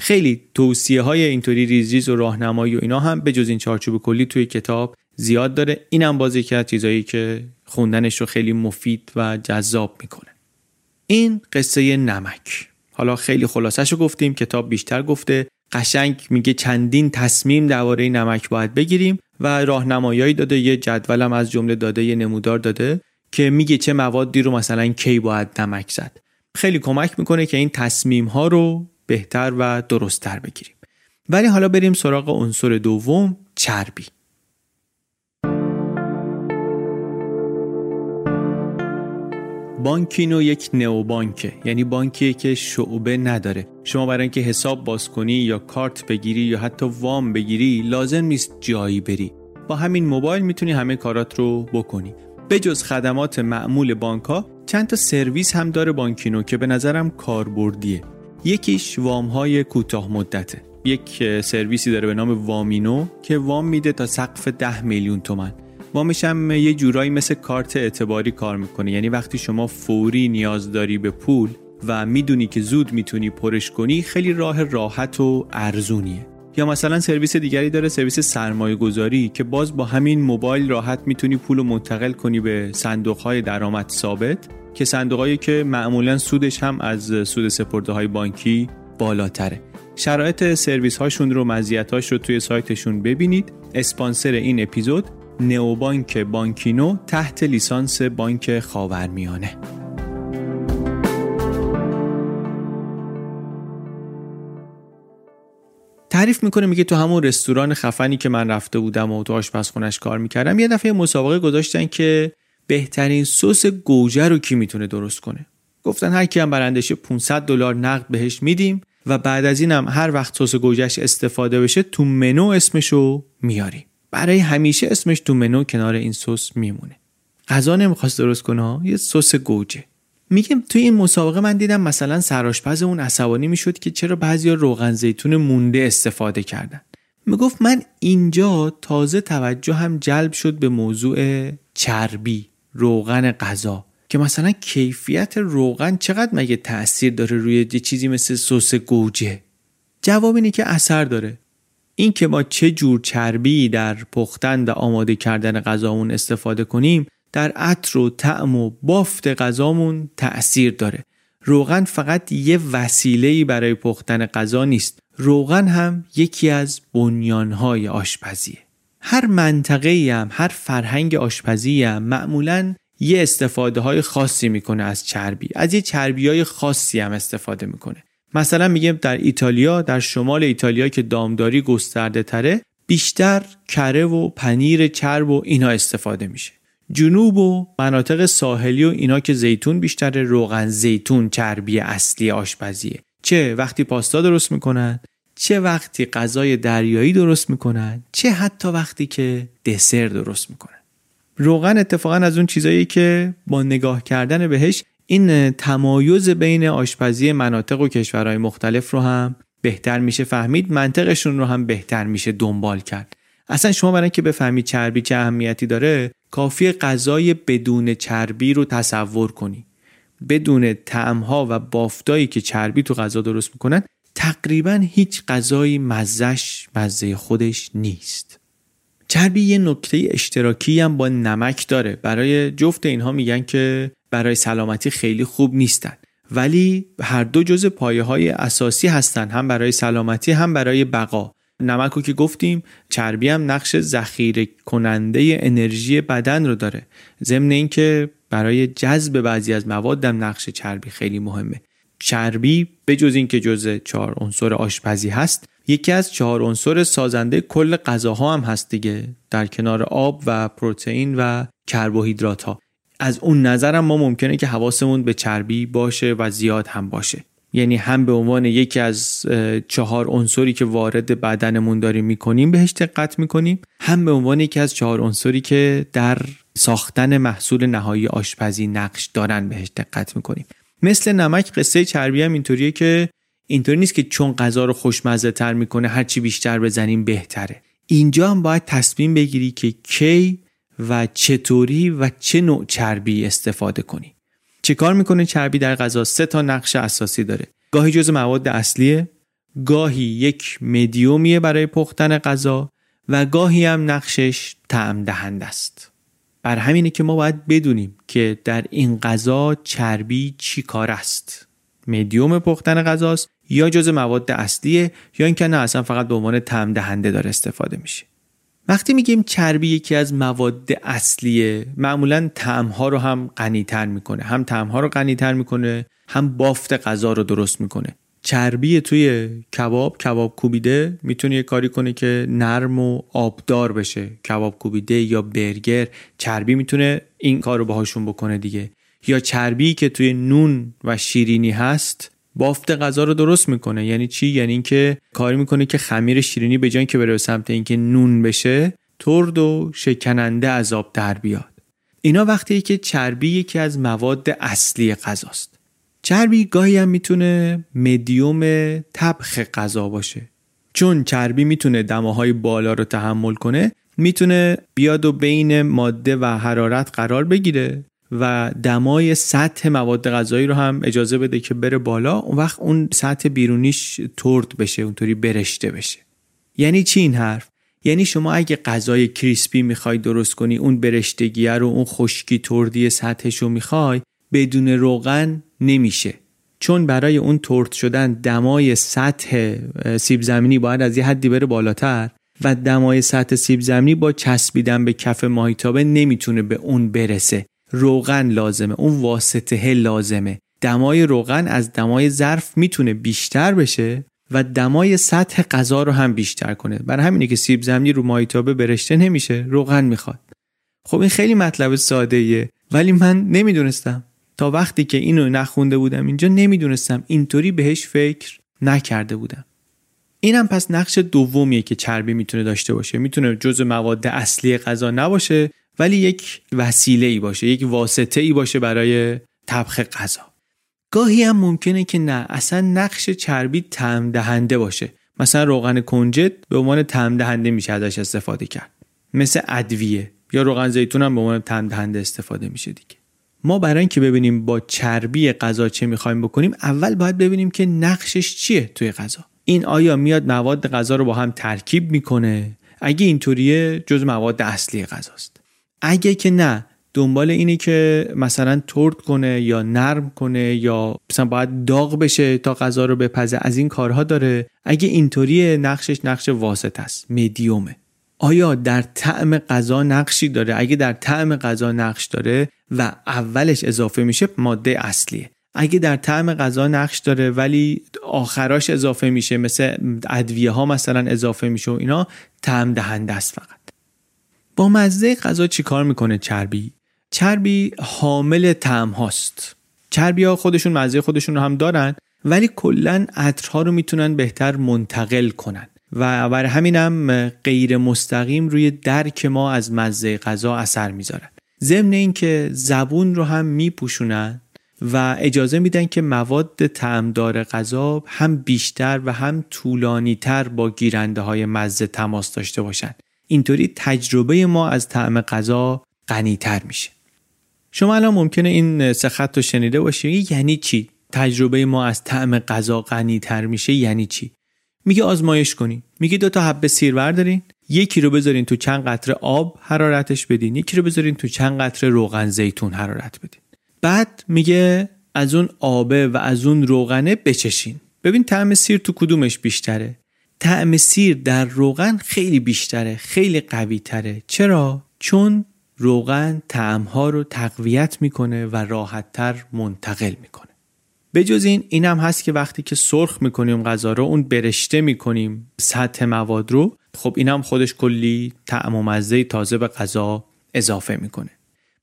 [SPEAKER 1] خیلی توصیه های اینطوری ریزریز و راهنمایی و اینا هم به جز این چارچوب کلی توی کتاب زیاد داره. اینم بازی که چیزایی که خوندنش رو خیلی مفید و جذاب می‌کنه. این قصه نمک. حالا خیلی خلاصش رو گفتیم کتاب بیشتر گفته. قشنگ میگه چندین تصمیم درباره نمک باید بگیریم و راهنمایایی داده. یه جدولم از جمله داده یه نمودار داده که میگه چه موادی رو مثلا کی باید نمک زد. خیلی کمک می‌کنه که این تصمیم ها رو بهتر و درستتر بگیریم. ولی حالا بریم سراغ عنصر دوم چربی. بانکینو یک نئوبانکه یعنی بانکیه که شعبه نداره. شما برای اینکه حساب باز کنی یا کارت بگیری یا حتی وام بگیری لازم نیست جایی بری. با همین موبایل می‌تونی همه کارات رو بکنی. بجز خدمات معمول بانک ها چند تا سرویس هم داره بانکینو که به نظرم کاربردیه. یکیش وام های کوتاه مدته. یک سرویسی داره به نام وامینو که وام میده تا سقف 10 میلیون تومن وامش هم یه جورایی مثل کارت اعتباری کار می‌کنه. یعنی وقتی شما فوری نیاز داری به پول و می‌دونی که زود می‌تونی پرش کنی خیلی راه راحت و ارزونیه. یا مثلا سرویس دیگری داره سرویس سرمایه گذاری که باز با همین موبایل راحت می‌تونی پول رو منتقل کنی به صندوق های درآمد ثابت. که صندوقهایی که معمولا سودش هم از سود سپرده های بانکی بالاتره. شرایط سرویس هاشون رو مزیتاش رو توی سایتشون ببینید. اسپانسر این اپیزود نئوبانک بانکینو تحت لیسانس بانک خاورمیانه. تعریف می‌کنه میگه تو همون رستوران خفنی که من رفته بودم و تو آشپزخونش کار می‌کردم یه دفعه مسابقه گذاشتن که بهترین سس گوجه رو کی می‌تونه درست کنه؟ گفتن هر کی هم برنده شه 500 دلار نقد بهش میدیم و بعد از اینم هر وقت سس گوجهش استفاده بشه تو منو اسمشو میاریم. برای همیشه اسمش تو منو کنار این سس میمونه. غذا نمی‌خواست درست کنه یه سس گوجه. میگم توی این مسابقه من دیدم مثلا سراشپز اون عصبانی می‌شد که چرا بعضیا روغن زیتون مونده استفاده کردن. می‌گفت من اینجا تازه توجه هم جلب شد به موضوع چربی. روغن غذا. که مثلا کیفیت روغن چقدر مگه تاثیر داره روی یه چیزی مثل سس گوجه؟ جواب اینه که اثر داره. این که ما چه جور چربی در پختن و آماده کردن غذامون استفاده کنیم در عطر و طعم و بافت غذامون تأثیر داره. روغن فقط یه وسیله‌ای برای پختن غذا نیست. روغن هم یکی از بنیانهای آشپزیه. هر منطقه هم هر فرهنگ آشپزی هم معمولا یه استفاده های خاصی می‌کنه از چربی. از یه چربی های خاصی هم استفاده می‌کنه. مثلا میگیم در ایتالیا در شمال ایتالیا که دامداری گسترده تره بیشتر کره و پنیر چرب و اینا استفاده میشه. جنوب و مناطق ساحلی و اینا که زیتون بیشتر روغن زیتون چربی اصلی آشپزیه. چه؟ وقتی پاستا درست می‌کنن چه وقتی غذای دریایی درست می‌کنن چه حتی وقتی که دسر درست می‌کنن. روغن اتفاقا از اون چیزایی که با نگاه کردن بهش این تمایز بین آشپزی مناطق و کشورهای مختلف رو هم بهتر میشه فهمید منطقشون رو هم بهتر میشه دنبال کرد. اصلا شما برای که بفهمید چربی چه اهمیتی داره کافی غذای بدون چربی رو تصور کنی. بدون تعمها و بافتایی که چربی تو غذا درست می‌کنن تقریبا هیچ غذایی مزش مزه خودش نیست. چربی یه نکته اشتراکی هم با نمک داره. برای جفت اینها میگن که برای سلامتی خیلی خوب نیستن. ولی هر دو جز پایه های اساسی هستن. هم برای سلامتی هم برای بقا. نمک رو که گفتیم چربی هم نقش ذخیره کننده انرژی بدن رو داره. ضمن اینکه برای جذب بعضی از مواد هم نقش چربی خیلی مهمه. چربی به جز اینکه جزء چهار عنصر آشپزی هست یکی از چهار عنصر سازنده کل غذاها هم هست دیگه در کنار آب و پروتئین و کربوهیدرات ها از اون نظرم ما ممکنه که حواسمون به چربی باشه و زیاد هم باشه. یعنی هم به عنوان یکی از چهار عنصری که وارد بدنمون داریم می‌کنیم بهش دقت می‌کنیم هم به عنوان یکی از چهار عنصری که در ساختن محصول نهایی آشپزی نقش دارن بهش دقت می‌کنیم. مثل نمک قصه چربی هم اینطوریه که اینطوری نیست که چون غذا رو خوشمزه تر می‌کنه هرچی بیشتر بزنیم بهتره. اینجا هم باید تصمیم بگیری که کی و چطوری و چه نوع چربی استفاده کنی. چه کار می‌کنه؟ چربی در غذا سه تا نقش اساسی داره. گاهی جز مواد اصلیه گاهی یک مدیومیه برای پختن غذا و گاهی هم نقشش تعم دهنده است. بر همینه که ما باید بدونیم که در این غذا چربی چی کار است. مدیوم پختن غذاست یا جز مواد اصلیه یا اینکه نه اصلا فقط به عنوان تعم دهنده داره استفاده میشه. وقتی میگیم چربی یکی از مواد اصلیه معمولا تعمها رو هم غنیتر می‌کنه. هم تعمها رو غنیتر می‌کنه هم بافت غذا رو درست می‌کنه. چربی توی کباب کباب کوبیده می‌تونه یه کاری کنه که نرم و آبدار بشه. کباب کوبیده یا برگر چربی می‌تونه این کار رو باهاشون بکنه دیگه. یا چربی که توی نون و شیرینی هست بافت غذا رو درست می‌کنه. یعنی چی؟ یعنی اینکه کاری می‌کنه که خمیر شیرینی به جای که بره سمت اینکه نون بشه ترد و شکننده از آب در بیاد. اینا وقتی که چربی یکی از مواد اصلی غذاست. چربی گاهی هم می‌تونه مدیوم طبخ غذا باشه. چون چربی می‌تونه دماهای بالا رو تحمل کنه می‌تونه بیاد و بین ماده و حرارت قرار بگیره و دمای سطح مواد غذایی رو هم اجازه بده که بره بالا. اون وقت اون سطح بیرونیش ترد بشه اونطوری برشته بشه. یعنی چی این حرف؟ یعنی شما اگه غذای کریسپی می‌خوای درست کنی اون برشتگیه رو اون خشکی تردی سطحش رو می‌خوای بدون روغن نمیشه. چون برای اون ترد شدن دمای سطح سیب زمینی باید از یه حدی بره بالاتر و دمای سطح سیب زمینی با چسبیدن به کف ماهیتابه نمی‌تونه به اون برسه. روغن لازمه اون واسطه لازمه. دمای روغن از دمای ظرف می‌تونه بیشتر بشه و دمای سطح غذا رو هم بیشتر کنه. برای همینه که سیب زمینی رو مایتابه برشته نمیشه روغن می‌خواد. خب این خیلی مطلب ساده ولی من نمی‌دونستم. تا وقتی که اینو نخونده بودم اینجا نمی‌دونستم اینطوری بهش فکر نکرده بودم. اینم پس نقش دومیه که چربی می‌تونه داشته باشه. می‌تونه جز مواد اصلی غذا نباشه ولی یک وسیله ای باشه یک واسطه ای باشه برای طبخ غذا. گاهی هم ممکنه که نه اصلا نقش چربی تعم دهنده باشه. مثلا روغن کنجد به عنوان تعم دهنده میشه ازش استفاده کرد. مثل ادویه یا روغن زیتون هم به عنوان تعم دهنده استفاده میشه دیگه. ما برای اینکه ببینیم با چربی غذا چه می‌خوایم بکنیم اول باید ببینیم که نقشش چیه توی غذا. این آیا میاد مواد غذا رو با هم ترکیب می‌کنه؟ اگه اینطوریه جز مواد اصلی غذاست. اگه که نه دنبال اینه که مثلا ترد کنه یا نرم کنه یا مثلا باید داغ بشه تا غذا رو بپزه از این کارها داره. اگه اینطوریه نقشش نقش واسط است مدیومه آیا در طعم غذا نقشی داره؟ اگه در طعم غذا نقش داره و اولش اضافه میشه ماده اصلیه. اگه در طعم غذا نقش داره ولی آخراش اضافه میشه مثل ادویه ها مثلا اضافه میشه و اینا طعم دهنده است فقط. با مزه غذا چیکار می‌کنه چربی؟ چربی حامل طعم هاست. چربی ها خودشون مزه خودشون رو هم دارن ولی کلا عطرها رو می‌تونن بهتر منتقل کنن. و برای همینم غیر مستقیم روی درک ما از مزه غذا اثر می‌ذارن ضمن اینکه زبون رو هم میپوشونن و اجازه میدن که مواد تعمدار غذا هم بیشتر و هم طولانی تر با گیرنده های مزه تماس داشته باشند. اینطوری تجربه ما از طعم غذا غنیتر میشه. شما الان ممکنه این سه خط رو شنیده باشی یعنی چی؟ تجربه ما از طعم غذا غنیتر میشه یعنی چی؟ میگه آزمایش کنین. میگه دو تا حبه سیر بردارین. یکی رو بذارین تو چند قطره آب حرارتش بدین. یکی رو بذارین تو چند قطره روغن زیتون حرارت بدین. بعد میگه از اون آبه و از اون روغنه بچشین. ببین طعم سیر تو کدومش بیشتره؟ طعم سیر در روغن خیلی بیشتره خیلی قوی تره چرا؟ چون روغن طعمها رو تقویت می‌کنه و راحتتر منتقل می‌کنه. به جز این اینم هست که وقتی که سرخ می‌کنیم غذا رو اون برشته می‌کنیم سطح مواد رو خب اینم خودش کلی طعم و مزه تازه به غذا اضافه می‌کنه.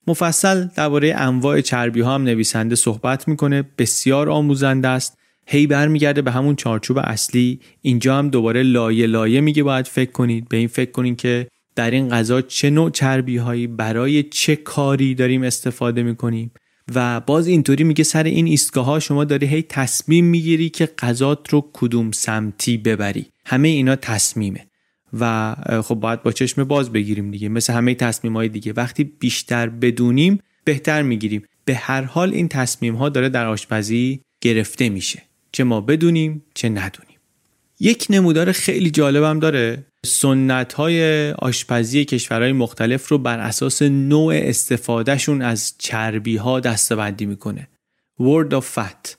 [SPEAKER 1] مفصل درباره انواع چربی ها هم نویسنده صحبت می‌کنه بسیار آموزنده است. هی برمیگرده به همون چارچوب اصلی. اینجا هم دوباره لایه لایه میگه باید فکر کنید. به این فکر کنید که در این غذا چه نوع چربی هایی برای چه کاری داریم استفاده می‌کنیم. و باز اینطوری میگه سر این ایستگاه ها شما داری هی تصمیم می‌گیری که غذات رو کدوم سمتی ببری. همه اینا تصمیمه. و خب باید با چشم باز بگیریم دیگه. مثل همه تصمیم های دیگه. وقتی بیشتر بدونیم بهتر می‌گیریم. به هر حال این تصمیم ها داره در آشپزی گرفته میشه. چه ما بدونیم چه ندونیم. یک نمودار خیلی جالبم داره. سنت های آشپزی کشورهای مختلف رو بر اساس نوع استفادهشون از چربی ها دستبندی می‌کنه. Word of Fat.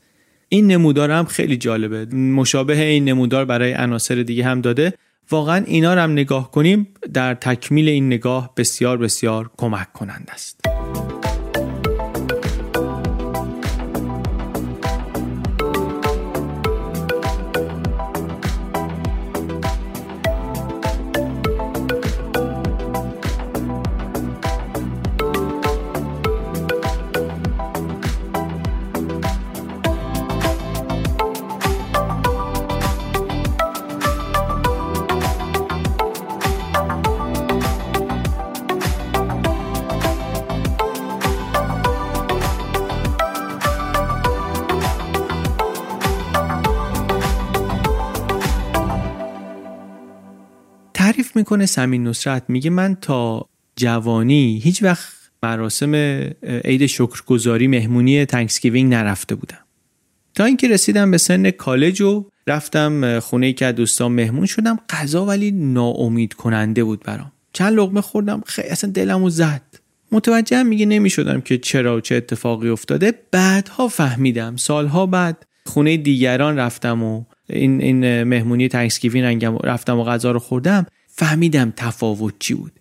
[SPEAKER 1] این نمودار هم خیلی جالبه. مشابه این نمودار برای عناصر دیگه هم داده. واقعا اینا رو هم نگاه کنیم در تکمیل این نگاه بسیار بسیار کمک کنند است. می‌کنه سمین نصرت میگه من تا جوانی هیچ وقت مراسم عید شکرگزاری مهمونی Thanksgiving نرفته بودم. تا اینکه رسیدم به سن کالج و رفتم خونه ای که دوستان مهمون شدم غذا ولی ناامید کننده بود برام. چند لقمه خوردم خیلی اصلا دلمو زد. متوجه میگه نمی‌شدم که چرا و چه اتفاقی افتاده. بعدها فهمیدم. سالها بعد خونه دیگران رفتم و این این مهمونی Thanksgiving رفتم و غذا رو خوردم. فهمیدم تفاوت چی بود.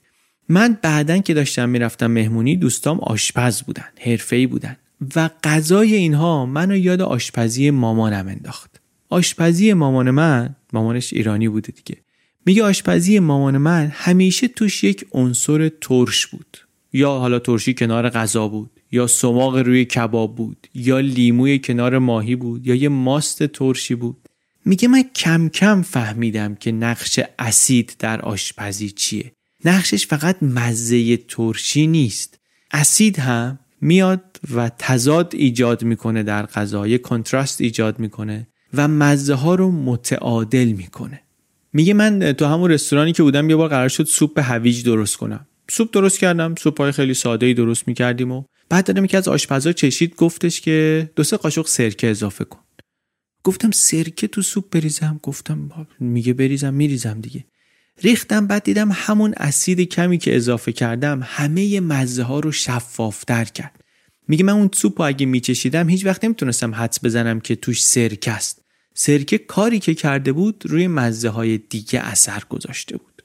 [SPEAKER 1] من بعدا که داشتم می‌رفتم مهمونی دوستام آشپز بودن حرفه‌ای بودن و غذای اینها منو یاد آشپزی مامانم انداخت. آشپزی مامان من مامانش ایرانی بوده دیگه. میگه آشپزی مامان من همیشه توش یک عنصر ترش بود. یا حالا ترشی کنار غذا بود یا سماق روی کباب بود یا لیموی کنار ماهی بود یا یه ماست ترشی بود. میگه من کم کم فهمیدم که نقش اسید در آشپزی چیه. نقشش فقط مزه ترشی نیست. اسید هم میاد و تضاد ایجاد می‌کنه در غذا یه کنتراست ایجاد می‌کنه و مزه ها رو متعادل می‌کنه. میگه من تو همون رستورانی که بودم یه بار قرار شد سوپ هویج درست کنم. سوپ درست کردم سوپ های خیلی ساده ای درست می‌کردیم و بعد دادم که از آشپزا چشید گفتش که دو سه قاشق سرکه اضافه کن. گفتم سرکه تو سوپ بریزم. گفتم میگه بریزم میریزم دیگه. ریختم بعد دیدم همون اسید کمی که اضافه کردم همه مزه ها رو شفافتر کرد. میگه من اون سوپ اگه میچشیدم هیچ وقت نمی‌تونستم حدس بزنم که توش سرکه است. سرکه کاری که کرده بود روی مزه های دیگه اثر گذاشته بود.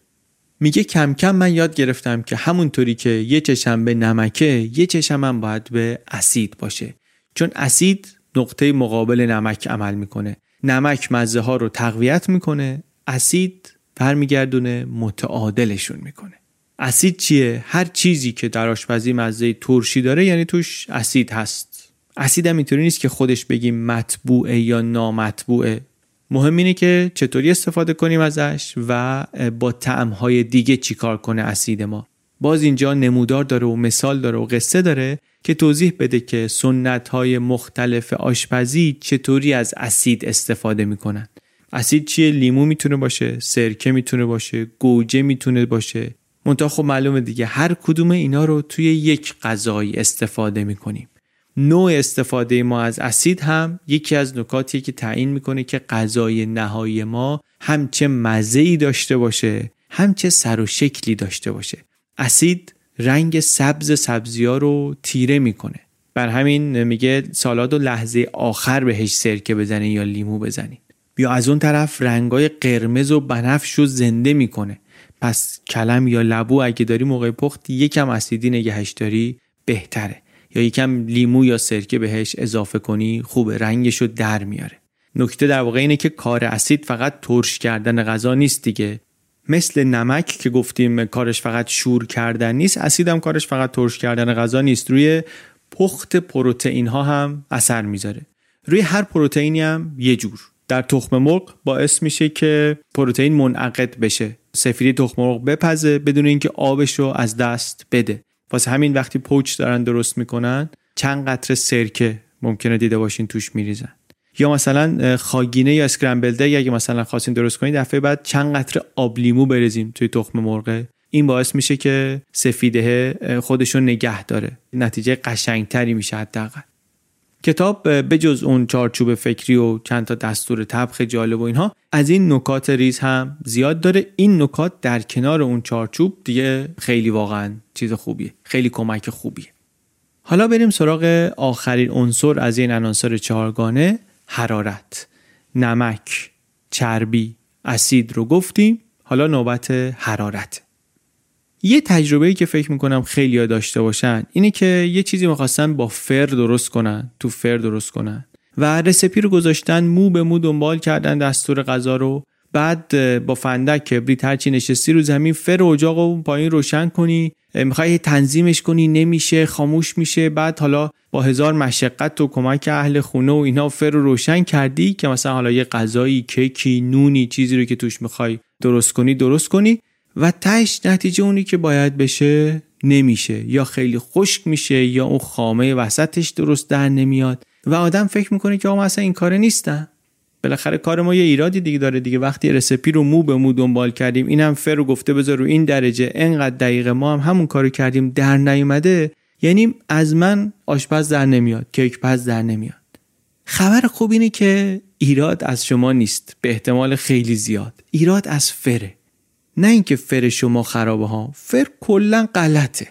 [SPEAKER 1] میگه کم کم من یاد گرفتم که همونطوری که یه چشم به نمکه یه چشم هم باید به اسید باشه. چون اسید نقطه مقابل نمک عمل می‌کنه. نمک مزه ها رو تقویت می‌کنه اسید برمیگردونه متعادلشون می‌کنه. اسید چیه؟ هر چیزی که در آشپزی مزه ترشی داره یعنی توش اسید هست. اسید هم اینطوری نیست که خودش بگیم مطبوعه یا نامطبوعه. مهم اینه که چطوری استفاده کنیم ازش و با طعمهای دیگه چیکار کنه اسید ما. باز اینجا نمودار داره و مثال داره و قصه داره که توضیح بده که سنت های مختلف آشپزی چطوری از اسید استفاده می‌کنن. اسید چیه؟ لیمو می‌تونه باشه سرکه می‌تونه باشه گوجه می‌تونه باشه. منتها خب معلومه دیگه هر کدوم اینا رو توی یک غذایی استفاده می‌کنیم. نوع استفاده ما از اسید هم یکی از نکاتیه که تعیین می‌کنه که غذای نهایی ما هم چه مزه داشته باشه هم چه سر و شکلی داشته باشه. اسید رنگ سبز سبزی ها رو تیره می‌کنه. بر همین میگه سالاد و لحظه آخر بهش سرکه بزنین یا لیمو بزنین. یا از اون طرف رنگای قرمز و بنفش رو زنده می‌کنه. پس کلم یا لبو اگه داری موقع پخت یکم اسیدی نگهش داری بهتره. یا یکم لیمو یا سرکه بهش اضافه کنی خوبه. رنگش رو در میاره. نکته در واقع اینه که کار اسید فقط ترش کردن غذا نیست دیگه. مثل نمک که گفتیم کارش فقط شور کردن نیست اسید هم کارش فقط ترش کردن غذا نیست. روی پخت پروتئین ها هم اثر می‌ذاره. روی هر پروتئینی هم یه جور. در تخم مرغ باعث میشه که پروتئین منعقد بشه. سفیدی تخم مرغ بپزه بدون اینکه آبش رو از دست بده. واسه همین وقتی پوچ دارن درست می‌کنن چند قطره سرکه ممکنه دیده باشین توش میریزن. یا مثلا خاگینه یا اسکرامبل اگه مثلا خواستین درست کنید دفعه بعد چند قطره آب لیمو بریزیم توی تخم مرغ. این باعث میشه که سفیده خودشو نگه داره. نتیجه قشنگتری میشه حداقل. کتاب به جز اون چارچوب فکری و چند تا دستور طبخ جالب و اینها از این نکات ریز هم زیاد داره. این نکات در کنار اون چارچوب دیگه خیلی واقعا چیز خوبیه. خیلی کمک خوبیه. حالا بریم سراغ آخرین عنصر از این عناصر چهارگانه. حرارت نمک چربی اسید رو گفتیم. حالا نوبت حرارت. یه تجربه که فکر می‌کنم خیلی ها داشته باشن اینه که یه چیزی می‌خواستن با فر درست کنن تو فر درست کنن. و recipe رو گذاشتن مو به مو دنبال کردن دستور غذا رو. بعد با فندک کبریت هرچی نشستی رو زمین فر اجاق رو پایین روشن کنی. می‌خوای تنظیمش کنی نمیشه خاموش میشه. بعد حالا با هزار مشقت و کمک اهل خونه و اینا فر رو روشن کردی که مثلا حالا یه غذایی کیکی نونی چیزی رو که توش می‌خوای درست کنی درست کنی. و تش نتیجه اونی که باید بشه نمیشه. یا خیلی خشک میشه یا اون خامه وسطش درست در نمیاد. و آدم فکر می‌کنه که آقا اصلا این کار نیستن بالاخره کار ما یه ایرادی دیگه داره دیگه. وقتی رسپی رو مو به مو دنبال کردیم اینم فر رو گفته بذار رو این درجه. انقدر دقیقه ما هم همون کارو کردیم. در نیومده یعنی از من آشپز در نمیاد کیک پز در نمیاد. خبر خوب اینه که ایراد از شما نیست به احتمال خیلی زیاد. ایراد از فره. نه اینکه فر شما خرابه ها فر کلا غلطه.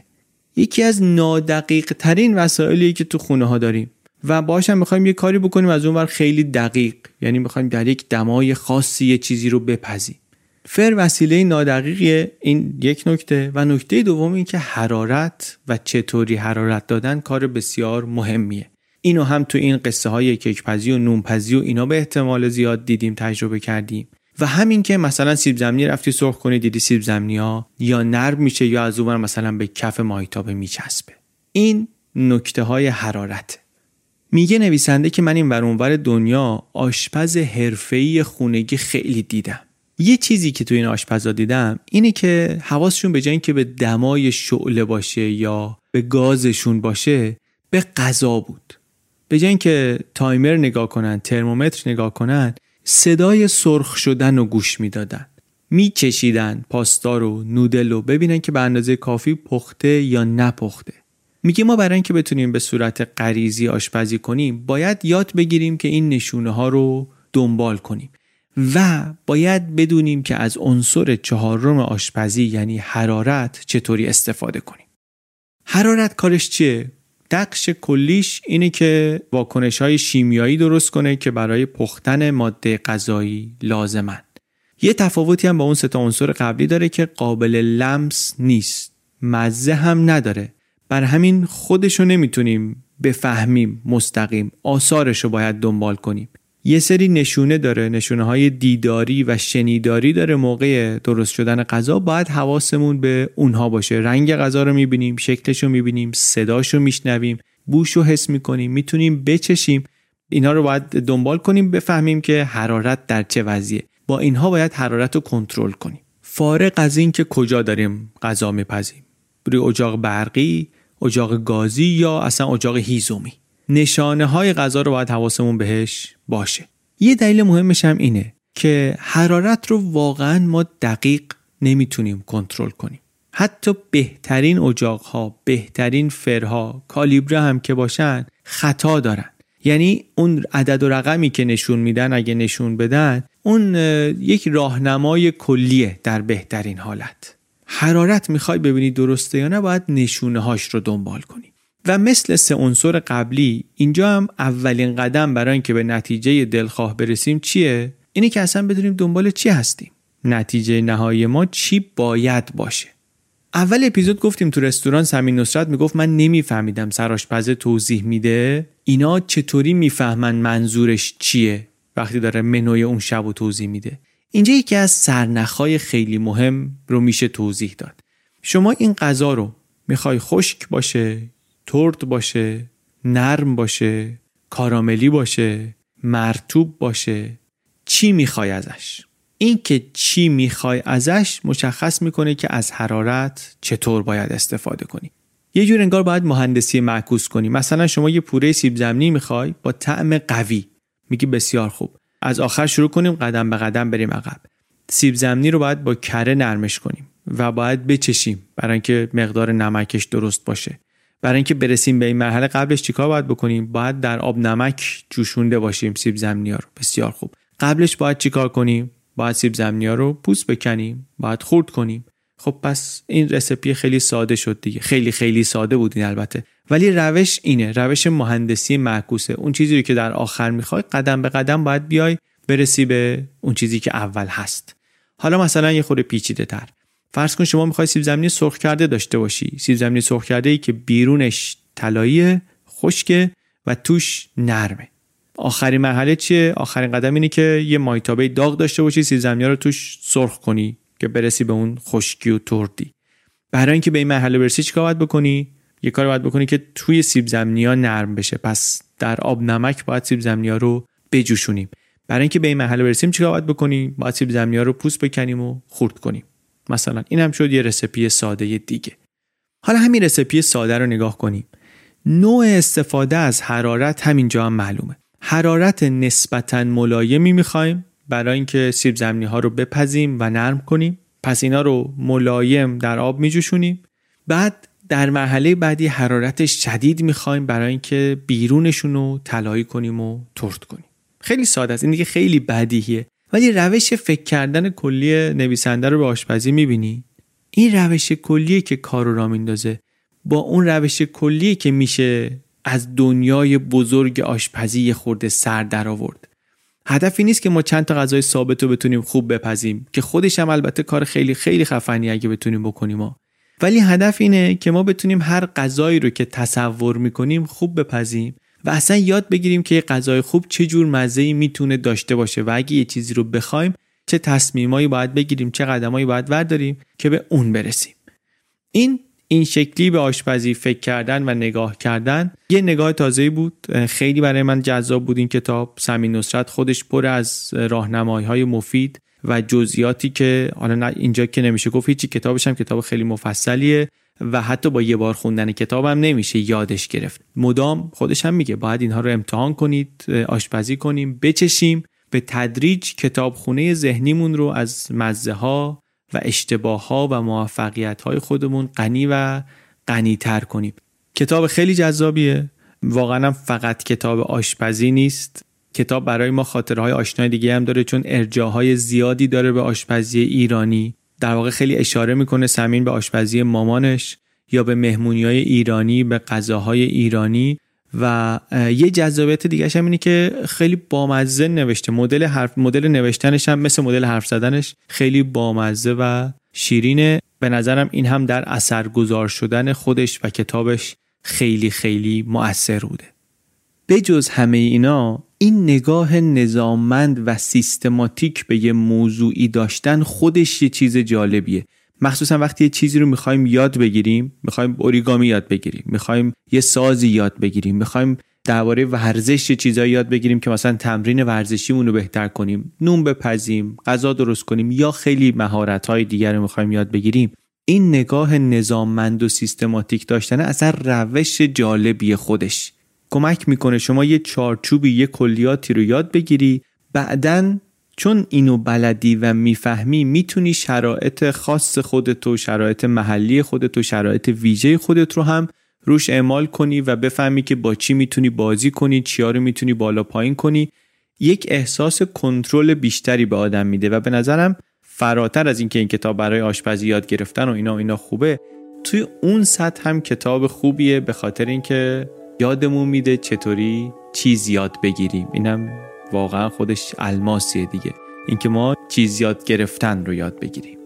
[SPEAKER 1] یکی از نادقیق ترین وسایلی که تو خونه ها داریم. و باشم می‌خوایم یه کاری بکنیم از اونور خیلی دقیق. یعنی می‌خوایم در یک دمای خاصی یه چیزی رو بپزیم. فر وسیله نادقیقیه. این یک نکته. و نکته دوم این که حرارت و چطوری حرارت دادن کار بسیار مهمیه. اینو هم تو این قصه های کیکپزی و نونپزی و اینا به احتمال زیاد دیدیم تجربه کردیم. و همین که مثلا سیب زمینی رفتی سرخ کنی دیدی سیب زمینی ها یا نرم میشه یا از اونور مثلا به کف مایتابه میچسبه. این نکته های حرارت میگه نویسنده که من این ور دنیا آشپز حرفه‌ای خونگی خیلی دیدم. یه چیزی که تو این آشپزا دیدم اینه که حواسشون به جای اینکه به دمای شعله باشه یا به گازشون باشه به غذا بود. به جای اینکه تایمر نگاه کنن ترمومتر نگاه کنن صدای سرخ شدن و گوش می‌دادن. میکشیدن پاستا رو نودل رو ببینن که به اندازه کافی پخته یا نپخته. میگه ما برای اینکه بتونیم به صورت غریزی آشپزی کنیم باید یاد بگیریم که این نشونه ها رو دنبال کنیم و باید بدونیم که از عنصر چهارم آشپزی یعنی حرارت چطوری استفاده کنیم. حرارت کارش چیه؟ دقش کلیش اینه که واکنش های شیمیایی درست کنه که برای پختن ماده غذایی لازمند یه تفاوتی هم با اون سه عنصر قبلی داره که قابل لمس نیست. مزه هم نداره. بر همین خودشو نمی‌تونیم بفهمیم مستقیم. آثارش رو باید دنبال کنیم. یه سری نشونه داره. نشونه های دیداری و شنیداری داره موقع درست شدن غذا. باید حواسمون به اونها باشه. رنگ غذا رو می‌بینیم شکلش رو می‌بینیم صداش رو میشنویم بوش رو حس می‌کنیم می‌تونیم بچشیم. اینا رو باید دنبال کنیم بفهمیم که حرارت در چه وضعیه. با اینها باید حرارت رو کنترل کنیم. فارغ از این که کجا داریم غذا میپزیم. روی اجاق برقی اجاق گازی یا اصلا اجاق هیزومی. نشانه های غذا رو باید حواسمون بهش باشه. یه دلیل مهمش هم اینه که حرارت رو واقعا ما دقیق نمی‌تونیم کنترل کنیم. حتی بهترین اجاق ها بهترین فرها کالیبره هم که باشن خطا دارن. یعنی اون عدد و رقمی که نشون میدن اگه نشون بدن اون یک راهنمای کلیه در بهترین حالت. حرارت می‌خوای ببینی درسته یا نه باید نشونه هاش رو دنبال کنی. و مثل سه عنصر قبلی اینجا هم اولین قدم برای اینکه به نتیجه دلخواه برسیم چیه؟ اینه که اصلا بدونیم دنبال چی هستیم. نتیجه نهایی ما چی باید باشه. اول اپیزود گفتیم تو رستوران سمین نصرت می‌گفت من نمیفهمیدم سراشپزه توضیح میده. اینا چطوری می‌فهمن منظورش چیه؟ وقتی داره منوی اون شب و توضیح میده. اینجا یکی از سرنخهای خیلی مهم رو میشه توضیح داد. شما این غذا رو می‌خوای خشک باشه ترد باشه نرم باشه کاراملی باشه مرتوب باشه چی می‌خوای ازش؟ این که چی می‌خوای ازش مشخص می‌کنه که از حرارت چطور باید استفاده کنی. یه جور انگار باید مهندسی معکوس کنی. مثلا شما یه پوره سیب زمینی می‌خوای با طعم قوی. میگی بسیار خوب. از آخر شروع کنیم قدم به قدم بریم عقب. سیب زمینی رو باید با کره نرمش کنیم و باید بچشیم برای اینکه مقدار نمکش درست باشه. برای اینکه برسیم به این مرحله قبلش چیکار باید بکنیم؟ باید در آب نمک جوشونده باشیم سیب زمینی ها رو. بسیار خوب. قبلش باید چیکار کنیم؟ باید سیب زمینی ها رو پوست بکنیم باید خورد کنیم. خب پس این رسپی خیلی ساده شد دیگه. خیلی خیلی ساده بود این البته. ولی روش اینه روش مهندسی معکوسه. اون چیزی که در آخر می‌خوای قدم به قدم باید بیای برسی به اون چیزی که اول هست. حالا مثلا یه خورده پیچیده تر فرض کن شما می‌خوای سیب زمینی سرخ کرده داشته باشی. سیب زمینی سرخ کرده ای که بیرونش طلایی خشکه و توش نرمه. آخرین مرحله چیه؟ آخرین قدم اینه که یه مایتابه داغ داشته باشی سیب زمینی رو توش سرخ کنی که برسی به اون خشکی و تردی. برای اینکه به این مرحله برسی چیکار باید بکنی؟ یه کار باید بکنی که توی سیب زمینی ها نرم بشه. پس در آب نمک باید سیب زمینی ها رو بجوشونیم. برای اینکه به این مرحله برسیم چیکار باید بکنیم؟ باید سیب زمینی ها رو پوست بکنیم و خورد کنیم. مثلا این هم شد یه رسپی ساده دیگه. حالا همین رسپی ساده رو نگاه کنیم. نوع استفاده از حرارت همینجا هم معلومه. حرارت نسبتا ملایمی می‌خوایم برای اینکه سیب زمینی ها رو بپزیم و نرم کنیم. پس اینا رو ملایم در آب میجوشونیم. بعد در مرحله بعدی حرارت شدید می‌خوایم برای اینکه بیرونشون رو طلایی کنیم و ترد کنیم. خیلی ساده است. این دیگه خیلی بدیهیه. ولی روش فکر کردن کلی نویسنده رو به آشپزی می‌بینی؟ این روش کلیه که کار رو را میندازه با اون روش کلیه که میشه از دنیای بزرگ آشپزی خورده سر در آورد. هدفی نیست که ما چند تا غذای ثابت رو بتونیم خوب بپزیم که خودش هم البته کار خیلی خیلی خفنی اگه بتونیم بکنیم. ولی هدف اینه که ما بتونیم هر غذایی رو که تصور می‌کنیم خوب بپزیم و اصلا یاد بگیریم که غذای خوب چه جور مزه می‌تونه داشته باشه و اگه یه چیزی رو بخوایم چه تصمیمایی باید بگیریم چه قدمایی باید برداریم که به اون برسیم. این این شکلی به آشپزی فکر کردن و نگاه کردن یه نگاه تازه بود. خیلی برای من جذاب بود این کتاب. سمین نصرت خودش پر از راهنمایی های مفید و جزئیاتی که حالا اینجا که نمیشه گفت هیچی کتابش هم کتاب خیلی مفصلیه و حتی با یه بار خوندن کتابم نمیشه یادش گرفت. مدام خودش هم میگه باید اینها رو امتحان کنید آشپزی کنیم بچشیم. به تدریج کتابخونه ذهنیمون رو از مزه ها و اشتباه ها و موفقیت های خودمون غنی و غنی تر کنیم. کتاب خیلی جذابیه. واقعا فقط کتاب آشپزی نیست. کتاب برای ما خاطرهای آشنای دیگه هم داره چون ارجاهای زیادی داره به آشپزی ایرانی. در واقع خیلی اشاره می‌کنه سمین به آشپزی مامانش یا به مهمونی های ایرانی به غذاهای ایرانی و یه جذابیت دیگه هم اینه که خیلی بامزه نوشته. مدل حرف مدل نوشتنش هم مثل مدل حرف زدنش خیلی بامزه و شیرینه. به نظرم این هم در اثرگذار شدن خودش و کتابش خیلی خیلی مؤثر بوده. بجز همه اینا این نگاه نظاممند و سیستماتیک به یه موضوعی داشتن خودش یه چیز جالبیه. مخصوصا وقتی یه چیزی رو می‌خوایم یاد بگیریم می‌خوایم اوریگامی یاد بگیریم می‌خوایم یه سازی یاد بگیریم می‌خوایم درباره ورزش یه چیزایی یاد بگیریم که مثلا تمرین ورزشیمون رو بهتر کنیم نون بپزیم غذا درست کنیم یا خیلی مهارت های دیگر رو می‌خوایم یاد بگیریم. این نگاه نظاممند و سیستماتیک داشتن اصلا روش جالبی خودش. کمک می‌کنه شما یه چارچوبی یه کلیاتی رو یاد بگیری. بعدا چون اینو بلدی و می‌فهمی می‌تونی شرایط خاص خودت و شرایط محلی خودت و شرایط ویژه خودت رو هم روش اعمال کنی و بفهمی که با چی می‌تونی بازی کنی چیا رو می‌تونی بالا پایین کنی. یک احساس کنترل بیشتری به آدم میده و به نظرم فراتر از اینکه این کتاب برای آشپزی یاد گرفتن و اینا و اینا خوبه توی اون سطح هم کتاب خوبیه به خاطر اینکه یادمون میده چطوری چیز یاد بگیریم. اینم واقعا خودش الماسیه دیگه. اینکه ما چیز یاد گرفتن رو یاد بگیریم.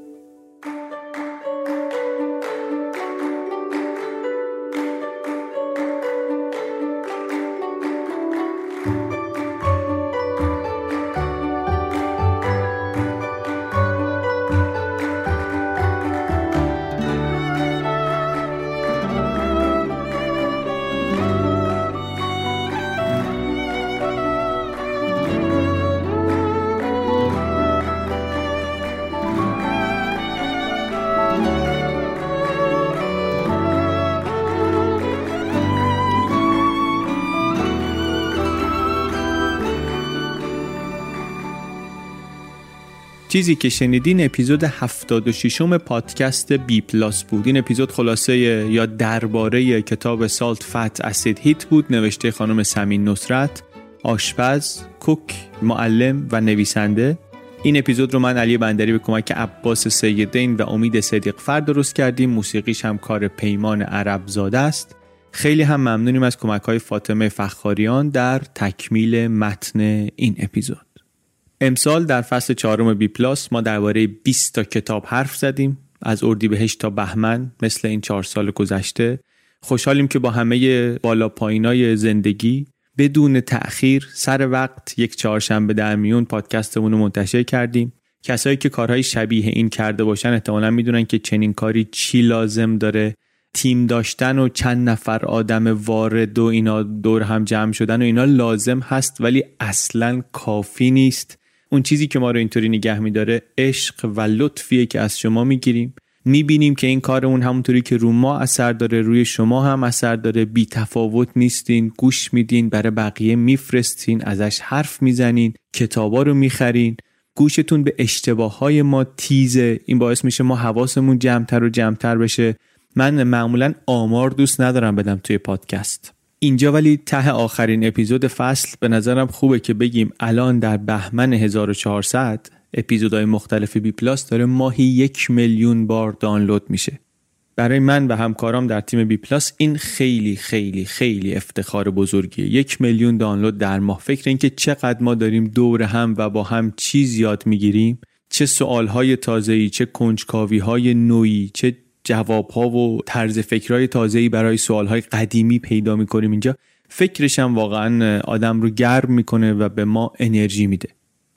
[SPEAKER 1] چیزی که شنیدین اپیزود 76 م پادکست بی پلاس بود. این اپیزود خلاصه یا درباره کتاب سالت فت اسید هیت بود نوشته خانم سمین نصرت آشپز، کوک، معلم و نویسنده. این اپیزود رو من علی بندری به کمک عباس سیدین و امید صدیق فرد درست کردیم. موسیقیش هم کار پیمان عرب زاده است. خیلی هم ممنونیم از کمک های فاطمه فخاریان در تکمیل متن این اپیزود. امسال در فصل چهارم بی پلاس ما درباره 20 تا کتاب حرف زدیم. از اردیبهشت تا بهمن مثل این چهار سال گذشته. خوشحالیم که با همه بالا پایینای زندگی بدون تأخیر سر وقت یک چهارشنبه در میون پادکستمون رو منتشر کردیم. کسایی که کارهای شبیه این کرده باشن احتمالا می‌دونن که چنین کاری چی لازم داره. تیم داشتن و چند نفر آدم وارد و اینا دور هم جمع شدن و اینا لازم هست ولی اصلا کافی نیست. اون چیزی که ما رو اینطوری نگه میداره عشق و لطفیه که از شما می‌گیریم. می‌بینیم که این کارمون همونطوری که رو ما اثر داره روی شما هم اثر داره. بی تفاوت نیستین گوش میدین برای بقیه میفرستین ازش حرف می‌زنین کتابا رو می‌خرین. گوشتون به اشتباه های ما تیزه. این باعث میشه ما حواسمون جمعتر و جمعتر بشه. من معمولا آمار دوست ندارم بدم توی پادکست. اینجا ولی ته آخرین اپیزود فصل به نظرم خوبه که بگیم الان در بهمن 1400 اپیزودهای مختلف بی پلاس داره ماهی یک میلیون بار دانلود میشه. برای من و همکارام در تیم بی پلاس این خیلی خیلی خیلی افتخار بزرگیه. یک میلیون دانلود در ماه. فکر اینکه چقدر ما داریم دور هم و با هم چیز یاد می‌گیریم چه سوالهای تازه‌ای چه کنجکاوی های نویی چه جواب ها و طرز فکرهای تازه‌ای برای سوال های قدیمی پیدا می‌کنیم اینجا. فکرش هم واقعا آدم رو گرم می‌کنه و به ما انرژی میده.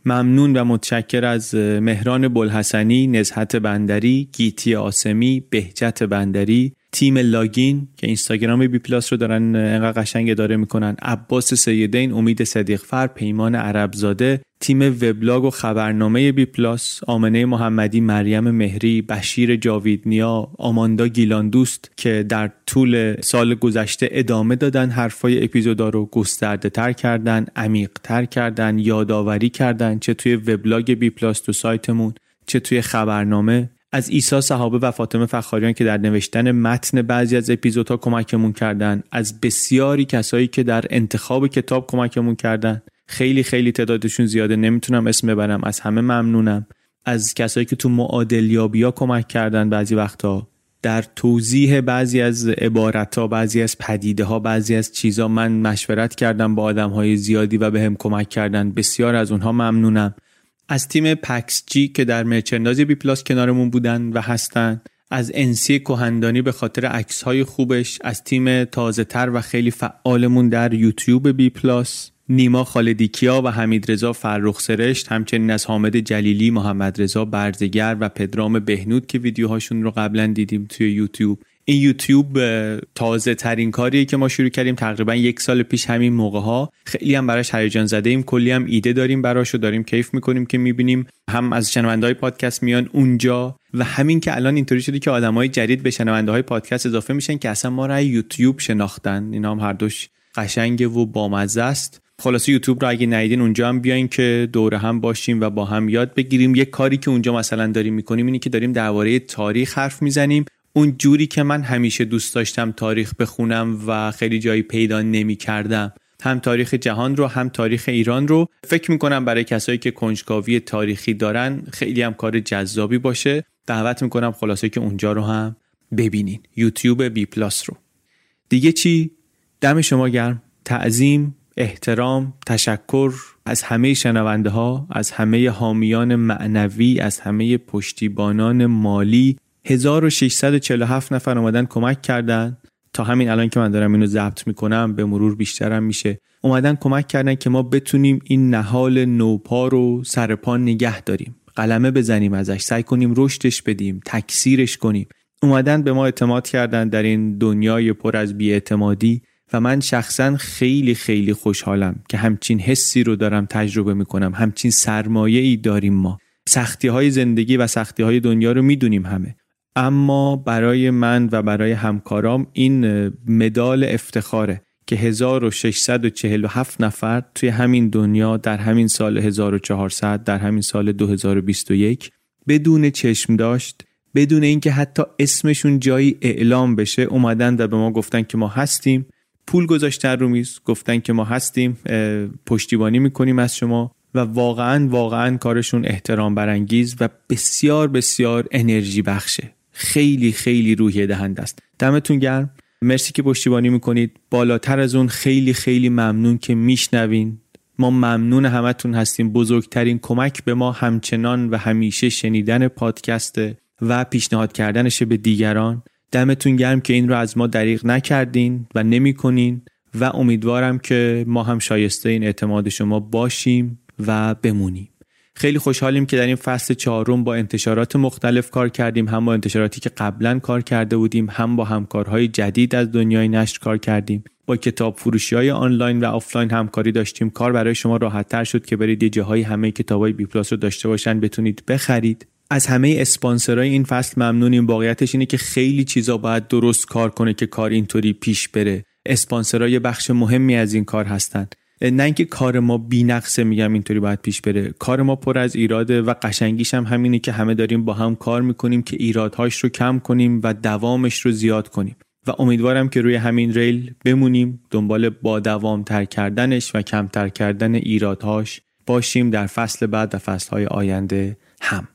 [SPEAKER 1] ممنون و متشکر از مهران بلحسنی، نزهت بندری، گیتی آسمی، بهجت بندری، تیم لاگین که اینستاگرام بی پلاس رو دارن انقدر قشنگ اداره می‌کنن. عباس سیدین امید صدیق فر پیمان عربزاده تیم وبلاگ و خبرنامه بی پلاس آمنه محمدی مریم مهری بشیر جاویدنیا آماندا گیلان دوست که در طول سال گذشته ادامه دادن حرفای اپیزودا رو گسترده تر کردن عمیق تر کردن یادآوری کردن چه توی وبلاگ بی پلاس تو سایتمون چه توی خبرنامه از عیسی صحابه و فاطمه فخاریان که در نوشتن متن بعضی از اپیزودها کمکمون کردن از بسیاری کسایی که در انتخاب کتاب کمکمون کردن. خیلی خیلی تعدادشون زیاده نمی‌تونم اسم ببرم از همه ممنونم. از کسایی که تو معادلیابیا کمک کردن بعضی وقتا در توضیح بعضی از عبارت ها بعضی از پدیده ها بعضی از چیزا من مشورت کردم با آدم های زیادی و به هم کمک کردن. بسیار از اونها ممنونم. از تیم پکس جی که در merchandise سازی بی پلاس کنارمون بودن و هستن از انسی کهندانی به خاطر عکس های خوبش از تیم تازه تر و خیلی فعالمون در یوتیوب بی پلاس نیما خالدیکیا و حمید رضا فرخ سرشت همچنین از حامد جلیلی محمد رضا برزگر و پدرام بهنود که ویدیوهاشون رو قبلا دیدیم توی یوتیوب. این یوتیوب تازه ترین کاریه که ما شروع کردیم تقریبا یک سال پیش همین موقع ها. خیلی هم براش هیجان زده ایم کلی هم ایده داریم براش و داریم کیف می‌کنیم که می‌بینیم. هم از شنونده های پادکست میان اونجا و همین که الان اینطوری شده که های جدید به شنونده های پادکست اضافه میشن که اصلا ما را یوتیوب شناختن. اینا هم هر دوش قشنگه و بامزه است. خلاصه یوتیوب رو اگه ندیدین اونجا هم بیاین که دور هم باشیم و با هم یاد بگیریم. یک کاری که اونجا مثلا داریم می‌کنیم اینه که داریم درباره تاریخ حرف می‌زنیم. اون جوری که من همیشه دوست داشتم تاریخ بخونم و خیلی جایی پیدا نمی کردم هم تاریخ جهان رو هم تاریخ ایران رو. فکر می‌کنم برای کسایی که کنجکاوی تاریخی دارن خیلی هم کار جذابی باشه. دعوت می‌کنم خلاصه که اونجا رو هم ببینین. یوتیوب بی پلاس رو. دیگه چی؟ دم شما گرم. تعظیم احترام تشکر از همه شنونده ها از همه حامیان معنوی از همه پشتیبانان مالی. 1647 نفر اومدن کمک کردن. تا همین الان که من دارم اینو ضبط می‌کنم به مرور بیشترم میشه. اومدن کمک کردن که ما بتونیم این نهال نوپا رو سر پا نگه داریم. قلمه بزنیم ازش سعی کنیم رشدش بدیم تکثیرش کنیم. اومدن به ما اعتماد کردن در این دنیای پر از بیاعتمادی و من شخصا خیلی خیلی خوشحالم که همچین حسی رو دارم تجربه می‌کنم. همچین سرمایه ای داریم ما. سختی های زندگی و سختی های دنیا رو می‌دونیم همه. اما برای من و برای همکارام این مدال افتخاره که 1647 نفر توی همین دنیا در همین سال 1400 در همین سال 2021 بدون چشم داشت بدون اینکه حتی اسمشون جایی اعلام بشه اومدن و به ما گفتن که ما هستیم. پول گذاشتن رو میز گفتن که ما هستیم پشتیبانی می‌کنیم از شما و واقعا واقعا کارشون احترام برانگیز و بسیار بسیار انرژی بخشه. خیلی خیلی روحیه دهنده است. دمتون گرم. مرسی که پشتیبانی می‌کنید. بالاتر از اون خیلی خیلی ممنون که میشنوین. ما ممنون همتون هستیم. بزرگترین کمک به ما همچنان و همیشه شنیدن پادکسته و پیشنهاد کردنشه به دیگران. دمتون گرم که این رو از ما دریغ نکردین و نمی‌کنین و امیدوارم که ما هم شایسته این اعتماد شما باشیم و بمونیم. خیلی خوشحالیم که در این فصل چهارم با انتشارات مختلف کار کردیم هم با انتشاراتی که قبلا کار کرده بودیم هم با همکارهای جدید از دنیای نشر کار کردیم. با کتاب فروشی های آنلاین و آفلاین همکاری داشتیم. کار برای شما راحت تر شد که برید یه جاهای همه کتاب های بی پلاس رو داشته باشن بتونید بخرید. از همه اسپانسرای این فصل ممنونیم. واقعیتش اینه که خیلی چیزا باید درست کار کنه که کار اینطوری پیش بره. اسپانسرای بخش مهمی از این کار هستند نه اینکه کار ما بینقصه میگم اینطوری باید پیش بره. کار ما پر از ایراده و قشنگیش هم همینه که همه داریم با هم کار می‌کنیم که ایرادهاش رو کم کنیم و دوامش رو زیاد کنیم. و امیدوارم که روی همین ریل بمونیم دنبال با دوام تر کردنش و کمتر کردن ایرادهاش باشیم در فصل بعد و فصلهای آینده هم.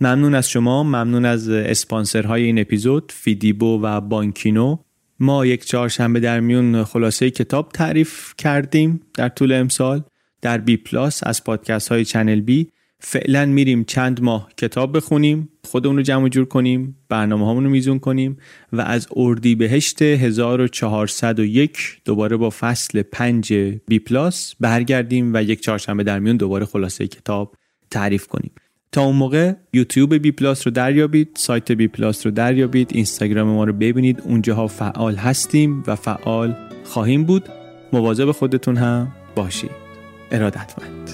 [SPEAKER 1] ممنون از شما ممنون از اسپانسرهای این اپیزود فیدیبو و بانکینو. ما یک چهارشنبه در میون خلاصه کتاب تعریف کردیم در طول امسال در بی پلاس از پادکست های چنل بی فعلا میریم چند ماه کتاب بخونیم خودمون رو جمع جور کنیم برنامه رو میزون کنیم و از اردی بهشت 1401 دوباره با فصل 5 بی پلاس برگردیم و یک چهارشنبه در میون دوباره خلاصه کتاب تعریف کنیم. تا اون موقع یوتیوب بی پلاس رو دریابید سایت بی پلاس رو دریابید اینستاگرام ما رو ببینید اونجاها فعال هستیم و فعال خواهیم بود. مواظب خودتون هم باشید. ارادتمند.